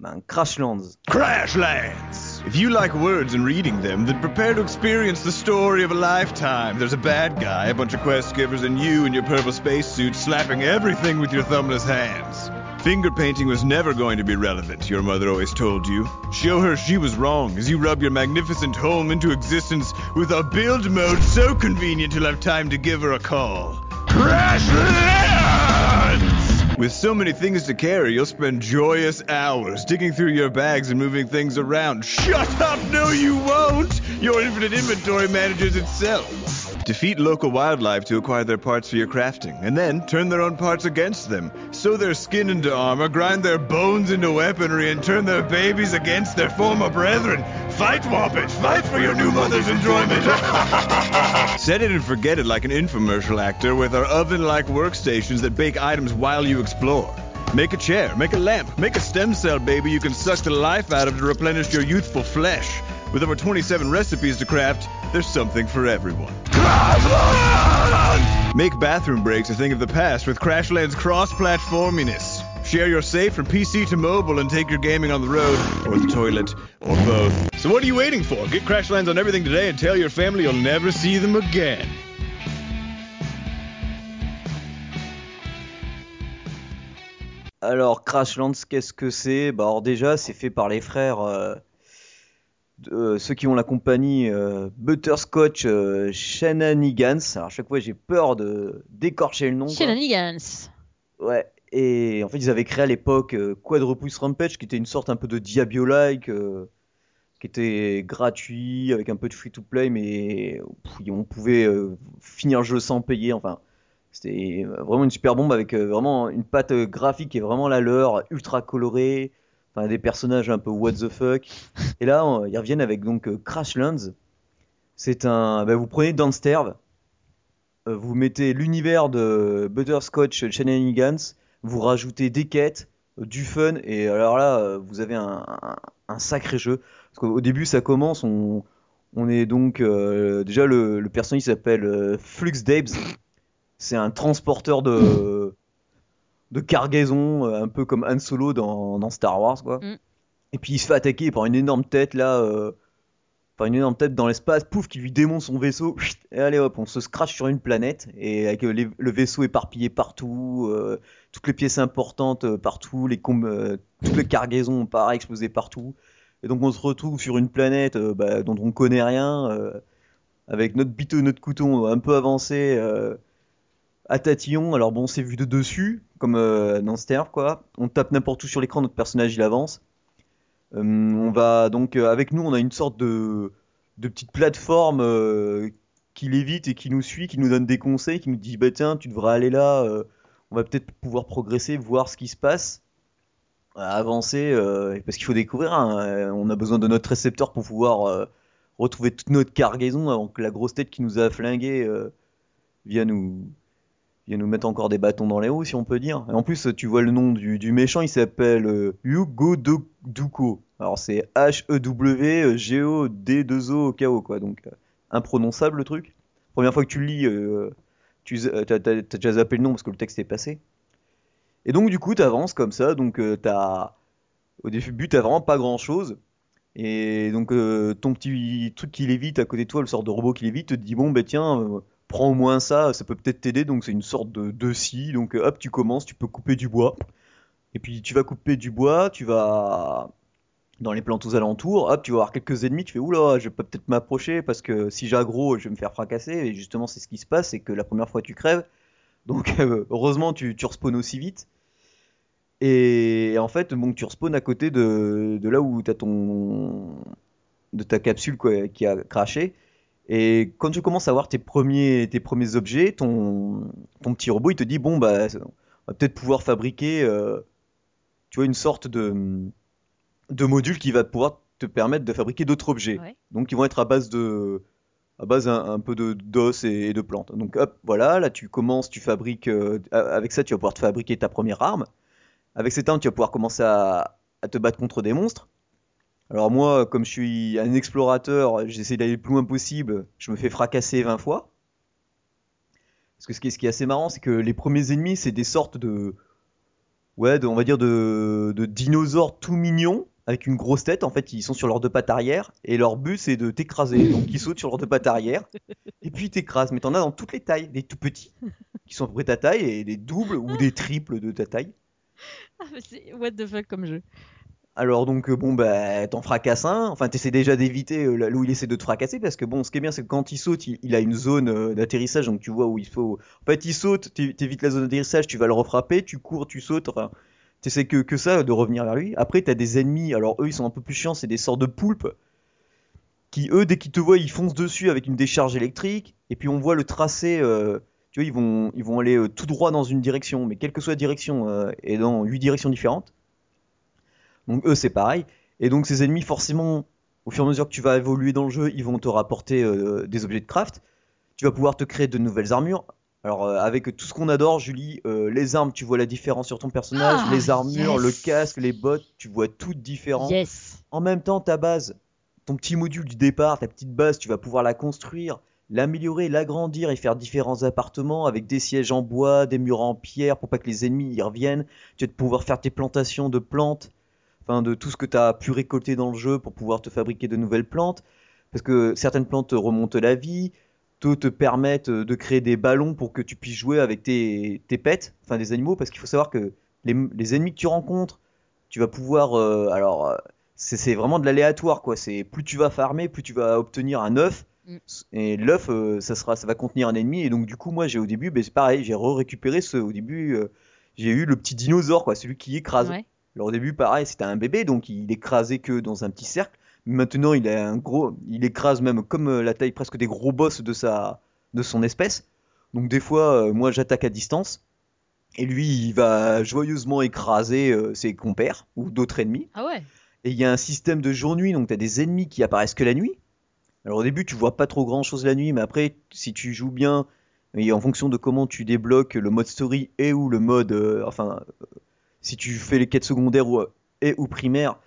ben, Crashlands. Crashlands! If you like words and reading them, then prepare to experience the story of a lifetime. There's a bad guy, a bunch of quest givers, and you in your purple spacesuit slapping everything with your thumbless hands. Finger painting was never going to be relevant, your mother always told you. Show her she was wrong as you rub your magnificent home into existence with a build mode so convenient you'll have time to give her a call. Crashlands! With so many things to carry, you'll spend joyous hours digging through your bags and moving things around. Shut up! No, you won't! Your infinite inventory manages itself. Defeat local wildlife to acquire their parts for your crafting, and then turn their own parts against them. Sew their skin into armor, grind their bones into weaponry, and turn their babies against their former brethren. Fight, Wampus! Fight for your new mother's enjoyment! Set it and forget it like an infomercial actor with our oven-like workstations that bake items while you explore. Make a chair, make a lamp, make a stem cell baby you can suck the life out of to replenish your youthful flesh. With over 27 recipes to craft, there's something for everyone. Crashland! Make bathroom breaks a thing of the past with Crashland's cross-platforminess. Share your save from PC to mobile and take your gaming on the road, or the toilet, or both. So what are you waiting for? Get Crashlands on everything today and tell your family you'll never see them again. Alors, Crashlands, qu'est-ce que c'est Bah, alors déjà, c'est fait par les frères, euh, euh, ceux qui ont la compagnie euh, Butterscotch euh, Shenanigans. Alors, à chaque fois, j'ai peur de d'écorcher le nom. quoi. Shenanigans. Ouais. Et en fait, ils avaient créé à l'époque euh, Quadropus Rampage, qui était une sorte un peu de Diablo-like, qui était gratuit, avec un peu de free-to-play, mais on pouvait finir le jeu sans payer. Enfin, c'était vraiment une super bombe avec vraiment une patte graphique qui est vraiment la leur, ultra colorée, enfin, des personnages un peu what the fuck. Et là, on- ils reviennent avec donc euh, Crashlands. C'est un. bah, vous prenez Downstairs, euh, vous mettez l'univers de Butterscotch Shenanigans, vous rajoutez des quêtes, du fun, et alors là, euh, vous avez un, sacré jeu. Parce qu'au au début, ça commence, on, est donc. euh, déjà, le, le personnage s'appelle euh, Flux Dabes. C'est un transporteur de, de cargaison, euh, un peu comme Han Solo dans, dans Star Wars, quoi. Mm. Et puis il se fait attaquer par une énorme tête, là. euh, Enfin, une énorme tête dans l'espace, pouf, qui lui démonte son vaisseau. Et allez hop, on se scratch sur une planète. Et avec euh, les- le vaisseau éparpillé partout, euh, toutes les pièces importantes partout, les euh, toutes les cargaisons pareil explosées partout. Et donc on se retrouve sur une planète bah, dont on connaît rien, avec notre biteau, notre couteau un peu avancé, à tatillon. Alors bon, c'est vu de dessus, comme euh, dans Sterve, quoi. On tape n'importe où sur l'écran, notre personnage il avance. Euh, on va donc euh, avec nous, on a une sorte de, petite plateforme qui l'évite et qui nous suit, qui nous donne des conseils, qui nous dit bah tiens, tu devrais aller là, on va peut-être pouvoir progresser, voir ce qui se passe, avancer, parce qu'il faut découvrir. hein, on a besoin de notre récepteur pour pouvoir retrouver toute notre cargaison avant que la grosse tête qui nous a flingué vienne nous vienne nous mettre encore des bâtons dans les roues, si on peut dire. Et en plus, tu vois le nom du, méchant, il s'appelle euh, Hugo Duco. Alors c'est H-E-W-G-O-D-2-O-K-O, quoi. Donc euh, imprononçable le truc. Première fois que tu le lis, euh, tu t'as, déjà zappé le nom parce que le texte est passé. Et donc du coup, t'avances comme ça, donc euh, t'as... Au début, t'as vraiment pas grand-chose. Et donc ton petit truc qui lévite à côté de toi, le sort de robot qui lévite, te dit bon, bah tiens... prends au moins ça, ça peut peut-être t'aider. Donc c'est une sorte de, de scie. Donc euh, hop, tu commences, tu peux couper du bois. Et puis tu vas couper du bois, tu vas dans les plantes aux alentours, hop, tu vas avoir quelques ennemis, tu fais oula, je peux peut-être m'approcher parce que si j'aggro, je vais me faire fracasser. Et justement, c'est ce qui se passe, c'est que la première fois tu crèves. Donc euh, heureusement, tu, tu respawns aussi vite. Et en fait, bon, tu respawns à côté de, là où t'as ton de ta capsule qui a craché. Et quand tu commences à voir tes premiers, tes premiers objets, ton, ton petit robot, il te dit, bon, bah, on va peut-être pouvoir fabriquer, euh, tu vois, une sorte de, de module qui va pouvoir te permettre de fabriquer d'autres objets. Ouais. Donc, ils vont être à base de, à base un, un peu de d'os et, et de plantes. Donc, hop, voilà, là, tu commences, tu fabriques, euh, avec ça, tu vas pouvoir te fabriquer ta première arme. Avec cette arme, tu vas pouvoir commencer à, à te battre contre des monstres. Alors moi, comme je suis un explorateur, j'essaie d'aller le plus loin possible, je me fais fracasser 20 fois. Parce que ce qui est, ce qui est assez marrant, c'est que les premiers ennemis, c'est des sortes de... Ouais, on va dire de, de dinosaures tout mignons, avec une grosse tête. En fait, ils sont sur leurs deux pattes arrière, et leur but, c'est de t'écraser. Donc ils sautent sur leurs deux pattes arrière, et puis ils t'écrasent. Mais t'en as dans toutes les tailles. Des tout petits, qui sont à peu près ta taille, et des doubles ou des triples de ta taille. Ah, mais c'est what the fuck comme jeu. Alors donc euh, bon bah t'en fracasses un, enfin t'essaies déjà d'éviter euh, là où il essaie de te fracasser parce que bon ce qui est bien c'est que quand il saute il, a une zone euh, d'atterrissage donc tu vois où il faut. En fait il saute, t'é- t'évites la zone d'atterrissage, tu vas le refrapper, tu cours, tu sautes, enfin t'essaies que, que ça de revenir vers lui. Après t'as des ennemis, alors eux ils sont un peu plus chiants, c'est des sortes de poulpes qui eux, dès qu'ils te voient, ils foncent dessus avec une décharge électrique, et puis on voit le tracé, tu vois, ils vont, ils vont aller tout droit dans une direction, mais quelle que soit la direction, et dans huit directions différentes. Donc eux, c'est pareil. Et donc ces ennemis, forcément, au fur et à mesure que tu vas évoluer dans le jeu, ils vont te rapporter euh, des objets de craft. Tu vas pouvoir te créer de nouvelles armures. Alors euh, avec tout ce qu'on adore, Julie, euh, les armes, tu vois la différence sur ton personnage, Ah, les armures, yes. le casque, les bottes, tu vois tout différent. Yes. En même temps, ta base, ton petit module du départ, ta petite base, tu vas pouvoir la construire, l'améliorer, l'agrandir et faire différents appartements avec des sièges en bois, des murs en pierre pour pas que les ennemis y reviennent. Tu vas pouvoir faire tes plantations de plantes, enfin de tout ce que tu as pu récolter dans le jeu pour pouvoir te fabriquer de nouvelles plantes. Parce que certaines plantes te remontent la vie, d'autres te permettent de créer des ballons pour que tu puisses jouer avec tes, tes pets, enfin des animaux, parce qu'il faut savoir que les, les ennemis que tu rencontres, tu vas pouvoir, euh, alors euh, c'est c'est vraiment de l'aléatoire quoi. C'est plus tu vas farmer, plus tu vas obtenir un œuf. Mm. Et l'œuf, euh, ça sera, ça va contenir un ennemi. Et donc du coup, moi, j'ai au début, ben, c'est pareil, j'ai récupéré ce. Au début, euh, j'ai eu le petit dinosaure quoi, celui qui écrase. Ouais. Alors au début, pareil, c'était un bébé, donc il écrasait que dans un petit cercle. Maintenant, il a un gros, il écrase même comme euh, la taille presque des gros boss de sa, de son espèce. Donc des fois, euh, moi, j'attaque à distance. Et lui, il va joyeusement écraser euh, ses compères ou d'autres ennemis. Ah ouais. Et il y a un système de jour-nuit, donc tu as des ennemis qui apparaissent que la nuit. Alors au début, tu vois pas trop grand-chose la nuit, mais après, si tu joues bien, et en fonction de comment tu débloques le mode story et ou le mode, euh, enfin, si tu fais les quêtes secondaires ou, et ou primaires,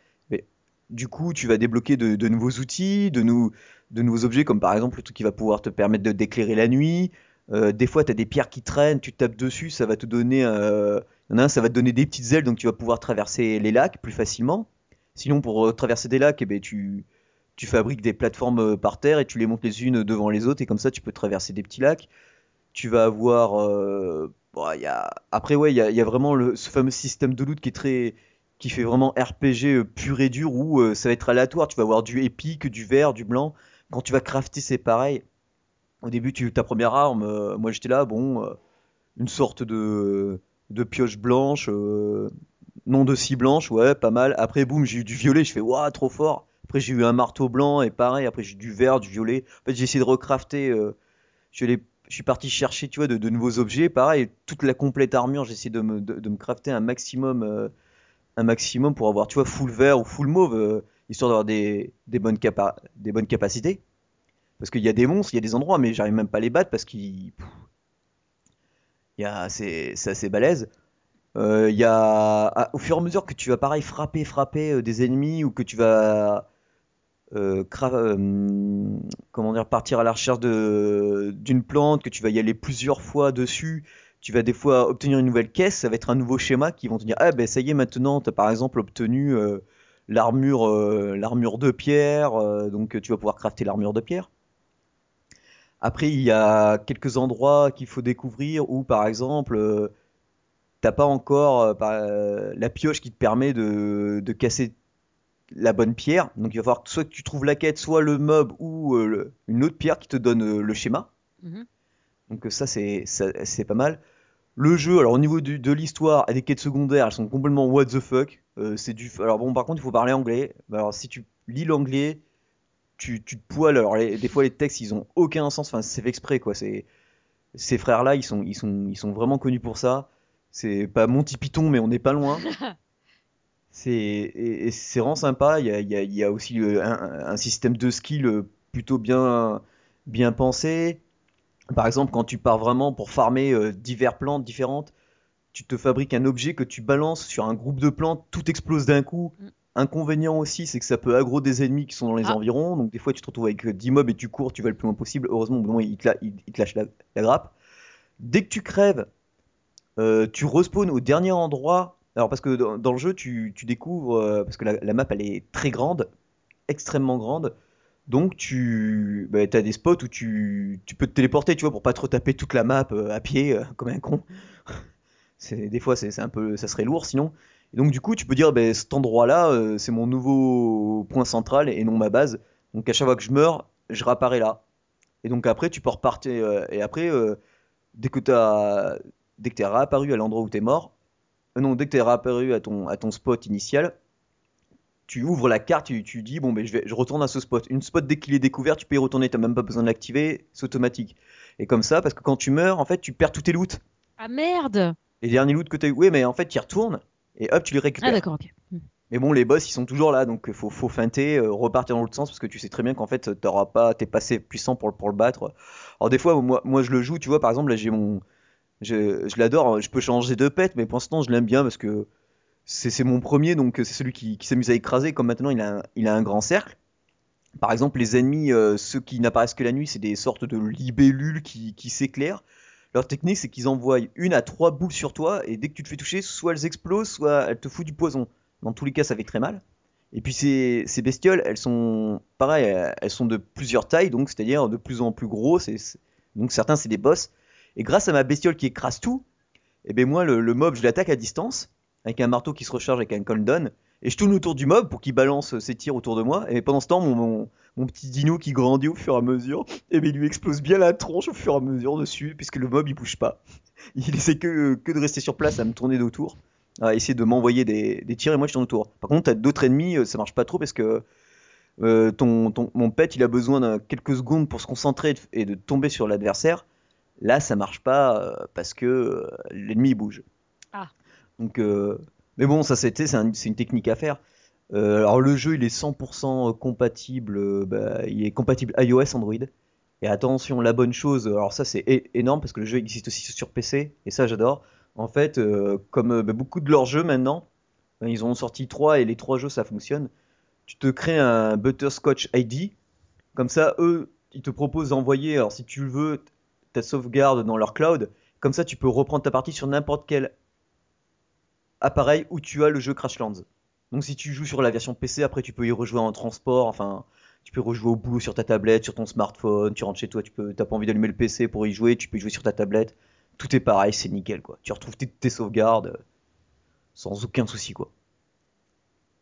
du coup, tu vas débloquer de, nouveaux outils, de, nou- de nouveaux objets, comme par exemple le truc qui va pouvoir te permettre de d'éclairer la nuit. Euh, des fois, tu as des pierres qui traînent, tu tapes dessus, ça va te donner, euh, ça va te donner des petites ailes, donc tu vas pouvoir traverser les lacs plus facilement. Sinon, pour euh, traverser des lacs, eh ben, tu, tu fabriques des plateformes euh, par terre et tu les montes les unes devant les autres, et comme ça, tu peux traverser des petits lacs. Tu vas avoir. Après, ouais, il y a, vraiment ce fameux système de loot qui est très. qui fait vraiment RPG euh, pur et dur, où euh, ça va être aléatoire. Tu vas avoir du épique, du vert, du blanc. Quand tu vas crafter, c'est pareil. Au début, tu, ta première arme, euh, moi j'étais là, bon, une sorte de, de pioche blanche, non de scie blanche, ouais, pas mal. Après, boum, j'ai eu du violet, je fais, waouh, trop fort. Après, j'ai eu un marteau blanc et pareil, après, j'ai eu du vert, du violet. En fait, j'ai essayé de recrafter, je, l'ai- je suis parti chercher, tu vois, de, nouveaux objets. Pareil, toute la complète armure, j'ai essayé de me, de, me crafter un maximum, euh, un maximum pour avoir, tu vois, full vert ou full mauve, euh, histoire d'avoir des, des, bonnes des bonnes capacités. Parce qu'il y a des monstres, il y a des endroits, mais j'arrive même pas à les battre parce qu'il. pff, il y a, c'est, assez balèze. Euh, y a, au fur et à mesure que tu vas pareil frapper, frapper des ennemis ou que tu vas euh, euh, comment dire, partir à la recherche d'une plante, que tu vas y aller plusieurs fois dessus, tu vas des fois obtenir une nouvelle caisse, ça va être un nouveau schéma qui vont te dire ah ben ça y est maintenant tu as par exemple obtenu euh, l'armure de pierre, donc tu vas pouvoir crafter l'armure de pierre. Après, il y a quelques endroits qu'il faut découvrir où, par exemple, t'as pas encore la pioche qui te permet de casser la bonne pierre. Donc, il va falloir que soit que tu trouves la quête, soit le mob ou euh, le- une autre pierre qui te donne euh, le schéma. Mhm. Donc, euh, ça, c'est c'est pas mal. Le jeu, alors au niveau du- de l'histoire et des quêtes secondaires, elles sont complètement what the fuck. Euh, c'est du. Alors bon, par contre, il faut parler anglais. Alors si tu lis l'anglais, tu, tu te poiles. Alors les- des fois, les textes, ils ont aucun sens. Enfin, c'est fait exprès, quoi. C'est ces frères-là, ils sont, ils sont, ils sont vraiment connus pour ça. C'est pas Monty Python, mais on n'est pas loin. C'est vraiment sympa. Il y a, il y a- il y a aussi euh, un, un système de skill euh, plutôt bien, bien pensé. Par exemple, quand tu pars vraiment pour farmer euh, divers plantes différentes, tu te fabriques un objet que tu balances sur un groupe de plantes, tout explose d'un coup. Mm. Inconvénient aussi, c'est que ça peut aggro des ennemis qui sont dans les Ah. environs. Donc des fois, tu te retrouves avec euh, 10 mobs et tu cours, tu vas le plus loin possible. Heureusement, au bout moment, il te, la- il- il te lâche la, la grappe. Dès que tu crèves, euh, tu respawns au dernier endroit. Alors parce que dans, le jeu, tu, tu découvres, euh, parce que la, map, elle est très grande, extrêmement grande. Donc tu bah, as des spots où tu, tu peux te téléporter, tu vois, pour pas te retaper toute la map euh, à pied euh, comme un con. Des fois, c'est un peu, ça serait lourd sinon. Et donc du coup, tu peux dire, ben, cet endroit-là, c'est mon nouveau point central et non ma base. Donc à chaque fois que je meurs, je réapparais là. Et donc après, tu peux repartir. et après, dès que t'as, dès que t'es réapparu à l'endroit où t'es mort, non, dès que t'es réapparu à ton, à ton spot initial, tu ouvres la carte, tu, tu dis bon ben je vais, je retourne à ce spot. Une spot dès qu'il est découvert, tu peux y retourner, t'as même pas besoin de l'activer, c'est automatique. Et comme ça, parce que quand tu meurs, en fait, tu perds tous tes loots. Ah merde Les derniers loots que t'as eu, oui, mais en fait, tu y retournes et hop, tu les Ah récupères. d'accord, ok. Hmm. mais bon, les boss, ils sont toujours là, donc faut, faut feinter, euh, repartir dans l'autre sens parce que tu sais très bien qu'en fait, t'auras pas, t'es pas assez puissant pour, le- pour le battre. Alors des fois, moi, moi, je le joue, tu vois, par exemple, là, j'ai mon, je, l'adore, je peux changer de pet, mais pour l'instant, je l'aime bien parce que c'est mon premier, donc c'est celui qui, qui s'amuse à écraser. Comme maintenant, il a un, a un grand cercle. Par exemple, les ennemis, euh, ceux qui n'apparaissent que la nuit, c'est des sortes de libellules qui, s'éclairent. Leur technique, c'est qu'ils envoient une à trois boules sur toi, et dès que tu te fais toucher, soit elles explosent, soit elles te foutent du poison. Dans tous les cas, ça fait très mal. Et puis ces, bestioles, elles sont pareil, elles sont de plusieurs tailles, donc c'est-à-dire de plus en plus grosses. Donc certains, c'est des boss. Et grâce à ma bestiole qui écrase tout, et ben moi, le, mob, je l'attaque à distance, avec un marteau qui se recharge avec un cooldown, et je tourne autour du mob pour qu'il balance ses tirs autour de moi. Et pendant ce temps, mon, petit dino qui grandit au fur et à mesure, et ben il lui explose bien la tronche au fur et à mesure dessus, puisque le mob il bouge pas. Il essaie que, que de rester sur place à me tourner d'autour, à essayer de m'envoyer des, des tirs, et moi je tourne autour. Par contre, t'as d'autres ennemis, euh, ça marche pas trop parce que euh, ton, ton, mon pet il a besoin de quelques secondes pour se concentrer et de tomber sur l'adversaire. Là, ça marche pas euh, parce que euh, l'ennemi bouge. Ah. Donc, euh, mais bon, ça c'était, c'est un- c'est une technique à faire. Euh, alors le jeu il est 100% compatible, euh, bah, il est compatible iOS, Android. Et attention, la bonne chose, alors ça c'est énorme parce que le jeu existe aussi sur PC et ça j'adore. En fait, euh, comme bah, beaucoup de leurs jeux maintenant, ben, ils ont sorti trois et les trois jeux ça fonctionne. Tu te crées un Butterscotch ID, comme ça eux ils te proposent d'envoyer, alors si tu le veux, ta sauvegarde dans leur cloud. Comme ça tu peux reprendre ta partie sur n'importe quel appareil où tu as le jeu Crashlands. Donc si tu joues sur la version PC, après tu peux y rejouer en transport, enfin tu peux rejouer au boulot sur ta tablette, sur ton smartphone, tu rentres chez toi, tu peux, t'as pas envie d'allumer le PC pour y jouer, tu peux y jouer sur ta tablette. Tout est pareil, c'est nickel quoi. Tu retrouves tes, tes sauvegardes euh, sans aucun souci quoi.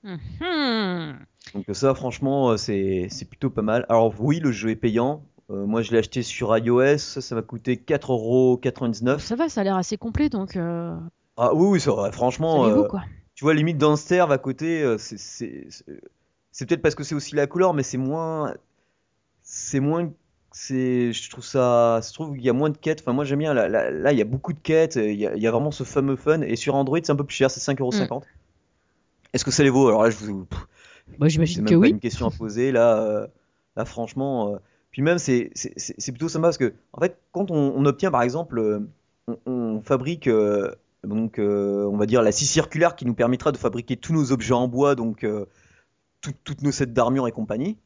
Mhm. Donc ça franchement euh, c'est c'est plutôt pas mal. Alors oui le jeu est payant. Euh, moi je l'ai acheté sur iOS, ça m'a coûté 4,99€. Ça va, ça a l'air assez complet, donc euh, Ah oui franchement. ça euh, quoi. tu vois limite Danster à côté euh, c'est peut-être parce que c'est aussi la couleur mais c'est moins c'est moins c'est je trouve ça je trouve qu'il y a moins de quêtes enfin moi j'aime bien là, là, là, il y a beaucoup de quêtes il y a, il y a vraiment ce fameux fun et sur Android c'est un peu plus cher c'est 5,50€ est-ce que ça les vaut? Alors là je vous Bah, c'est j'imagine que pas oui. une question à poser là là franchement puis même c'est plutôt sympa parce que en fait quand on, obtient par exemple euh, on, fabrique euh, donc euh, on va dire la scie circulaire qui nous permettra de fabriquer tous nos objets en bois donc tout- toutes nos sets d'armure et compagnie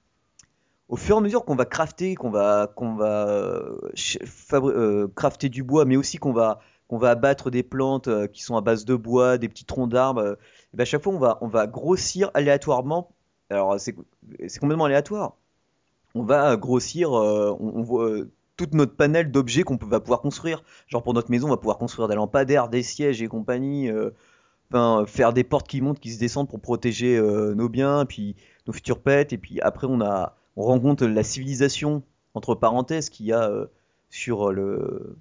au fur et à mesure qu'on va crafter qu'on va qu'on va crafter du bois mais aussi qu'on va qu'on va abattre des plantes qui sont à base de bois des petits troncs d'arbres et ben à chaque fois on va on va grossir aléatoirement. Alors c'est complètement aléatoire on va grossir euh, on, voit euh, toute notre panel d'objets qu'on va pouvoir construire. Genre pour notre maison on va pouvoir construire des lampadaires des sièges et compagnie euh, faire des portes qui montent qui se descendent pour protéger nos biens puis nos futurs pets. Et puis après on a on rencontre la civilisation entre parenthèses qu'il y a sur le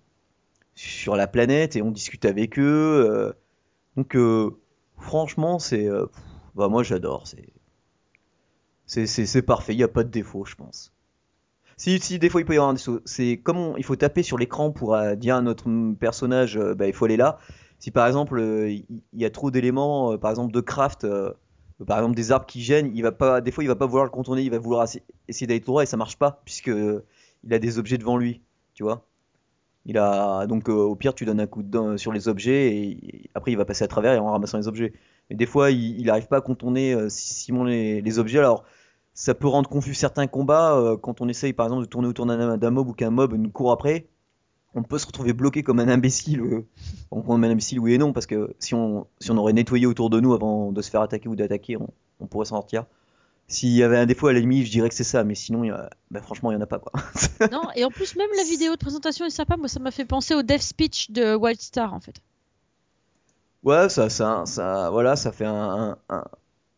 sur la planète et on discute avec eux donc franchement c'est bah moi j'adore c'est c'est parfait il n'y a pas de défaut je pense. Si si des fois il peut y avoir un défaut c'est comme il faut taper sur l'écran pour euh, dire à notre personnage euh, bah, il faut aller là. Si par exemple euh, il y, a trop d'éléments par exemple de craft par exemple des arbres qui gênent il va pas des fois il va pas vouloir le contourner il va vouloir essa- essayer d'aller droit et ça marche pas puisque il a des objets devant lui tu vois. Il a donc au pire tu donnes un coup de dent sur les objets et, après il va passer à travers et en ramassant les objets. Mais des fois il, il arrive pas à contourner euh, Simon les, les objets. Alors ça peut rendre confus certains combats euh, quand on essaye par exemple de tourner autour d'un mob ou qu'un mob nous court après on peut se retrouver bloqué comme un imbécile euh, comme un imbécile oui et non parce que si on si on aurait nettoyé autour de nous avant de se faire attaquer ou d'attaquer on, on pourrait s'en sortir s'il y avait un défaut à la limite je dirais que c'est ça mais sinon il y a- bah, franchement il y en a pas quoi Non, et en plus, même la vidéo de présentation est sympa. Moi, ça m'a fait penser au dev speech de Wildstar en fait. Ouais, ça, ça, ça, voilà, ça fait un, un, un,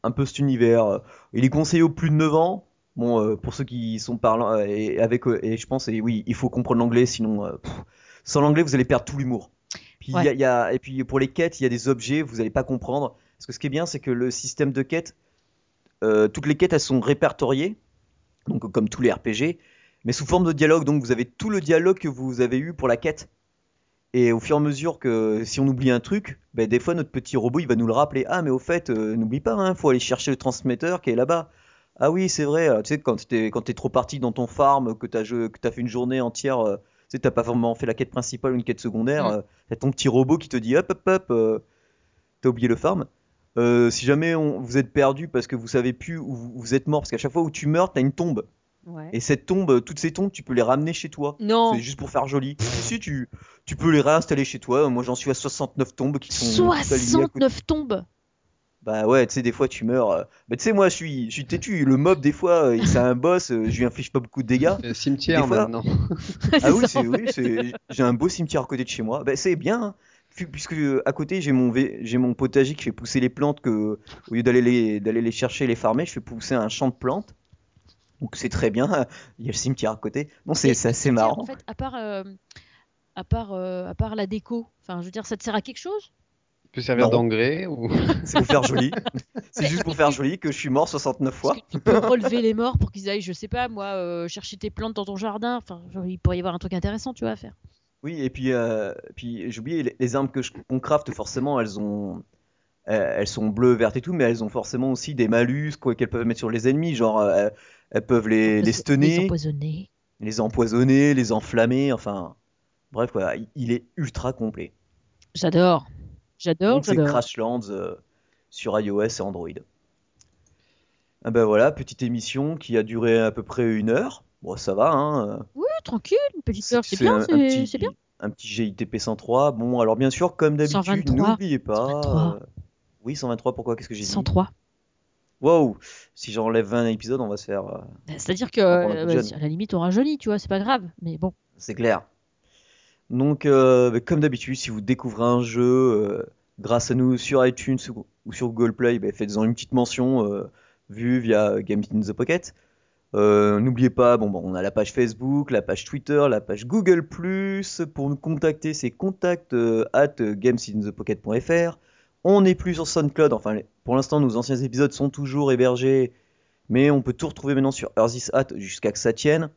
un peu cet univers. Il est conseillé aux plus de 9 ans. Bon, euh, pour ceux qui sont parlants, euh, et avec, et je pense, et oui, il faut comprendre l'anglais, sinon, euh, pff, sans l'anglais, vous allez perdre tout l'humour. Puis, y a- y et puis, pour les quêtes, il y a des objets, vous allez pas comprendre. Parce que ce qui est bien, c'est que le système de quête, euh, toutes les quêtes elles sont répertoriées, donc comme tous les RPG, mais sous forme de dialogue. Donc vous avez tout le dialogue que vous avez eu pour la quête. Et au fur et à mesure que si on oublie un truc, ben, des fois notre petit robot il va nous le rappeler. Ah mais au fait, euh, n'oublie pas, hein, faut aller chercher le transmetteur qui est là-bas. Ah oui c'est vrai, euh, tu sais quand t'es quand t'es trop parti dans ton farm, que t'as que t'as fait une journée entière, euh, tu sais t'as pas vraiment fait la quête principale ou une quête secondaire, Mm. euh, t'as ton petit robot qui te dit hop hop hop, euh, t'as oublié le farm. Euh, si jamais on- vous êtes perdu parce que vous savez plus où vous, vous êtes mort, parce qu'à chaque fois où tu meurs, t'as une tombe. Ouais. Et cette tombe, toutes ces tombes, tu peux les ramener chez toi. Non. C'est juste pour faire joli. si tu, tu peux les réinstaller chez toi. Moi, j'en suis à 69 tombes qui sont toutes alignées à côté. 69 tombes. Bah ouais, tu sais, des fois tu meurs. euh. Bah tu sais, moi, je suis, je suis têtu. Le mob, des fois, euh, c'est un boss. euh, je lui inflige pas beaucoup de dégâts. C'est un cimetière fois- maintenant. Ah oui, c'est, oui, c'est, j'ai un beau cimetière à côté de chez moi. Bah c'est bien. hein. Pu- Puisque à côté j'ai mon, vé- j'ai mon potager qui fait pousser les plantes que au lieu d'aller les, d'aller les chercher et les farmer, je fais pousser un champ de plantes. Donc c'est très bien. Il y a le cimetière à côté. Non, c'est, assez marrant. En fait, à part, euh, à part, euh, à part la déco, enfin, je veux dire, ça te sert à quelque chose? Peut servir d'engrais ou C'est pour faire joli. C'est juste pour faire joli que je suis mort 69 fois. Tu peux relever les morts pour qu'ils aillent, je sais pas, moi, euh, chercher tes plantes dans ton jardin? Enfin, genre, il pourrait y avoir un truc intéressant, tu vois, à faire. Oui, et puis, euh, puis j'ai oublié, les, les armes que je, qu'on craft, forcément, elles ont. euh, Elles sont bleues, vertes et tout, mais elles ont forcément aussi des malus quoi, qu'elles peuvent mettre sur les ennemis. Genre, euh, elles peuvent les, les Les stunner, empoisonner. les empoisonner, les enflammer, enfin. Bref, quoi, il- est ultra complet. J'adore. J'adore, Donc, c'est j'adore. Crashlands euh, sur iOS et Android. Ah ben voilà, petite émission qui a duré à peu près une heure. Bon, ça va, hein. Ouais, tranquille, une petite heure, c'est bien, c'est bien. Un petit GITP 103. Bon, alors bien sûr, comme d'habitude, 123. n'oubliez pas. 123. euh, Oui, 123, pourquoi Qu'est-ce que j'ai dit? 103. Wow Si j'enlève 20 épisodes, on va se faire. euh, C'est-à-dire que, euh, bah, à la limite, on aura joli, tu vois, c'est pas grave. Mais bon, C'est clair. Donc, euh, bah, comme d'habitude, si vous découvrez un jeu grâce à nous sur iTunes ou, sur Google Play, bah, faites-en une petite mention vue via Games in the Pocket. N'oubliez pas, bon, bon, on a la page Facebook, la page Twitter, la page Google+. Pour nous contacter, c'est contact at gamesinthepocket.fr. On n'est plus sur SoundCloud. Enfin, pour l'instant, nos anciens épisodes sont toujours hébergés, mais on peut tout retrouver maintenant sur Earthis Hat jusqu'à que ça tienne.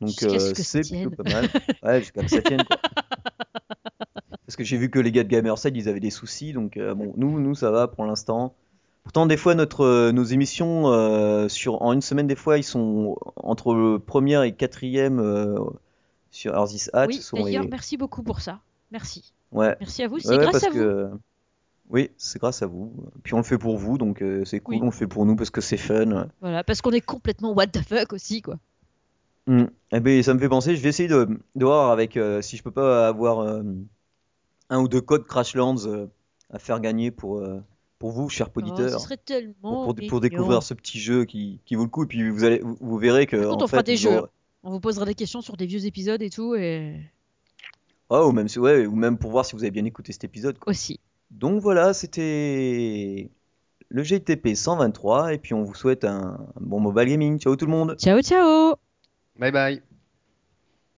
Donc euh, que ça c'est plutôt pas mal. Ouais, jusqu'à que ça tienne. Quoi. Parce que j'ai vu que les gars de Gamerside, ils avaient des soucis. Donc euh, bon, nous, nous, ça va pour l'instant. Pourtant, des fois, notre, euh, nos émissions euh, sur en une semaine, des fois, ils sont entre le première et quatrième sur Earthis Hat. oui, d'ailleurs, les- merci beaucoup pour ça. Merci. Ouais. Merci à vous, c'est Ouais, grâce à vous. que oui, c'est grâce à vous. Puis on le fait pour vous, donc euh, c'est cool. Oui. On le fait pour nous parce que c'est fun. Voilà, parce qu'on est complètement what the fuck aussi, quoi. Hmm. Eh ben, ça me fait penser, je vais essayer de, de voir avec euh, si je peux pas avoir euh, un ou deux codes Crashlands à faire gagner pour, pour vous, chers Oh, auditeurs, ce serait tellement pour, pour, pour découvrir ce petit jeu qui, qui vaut le coup. Et puis vous, allez, vous, vous verrez que. Par contre, en on fera des jeux. aurez- On vous posera des questions sur des vieux épisodes et tout, et Oh, ou même, ouais, ou même pour voir si vous avez bien écouté cet épisode. quoi. aussi. Donc voilà, c'était le GTP 123. Et puis on vous souhaite un, un bon mobile gaming. Ciao tout le monde! Ciao, ciao Bye bye.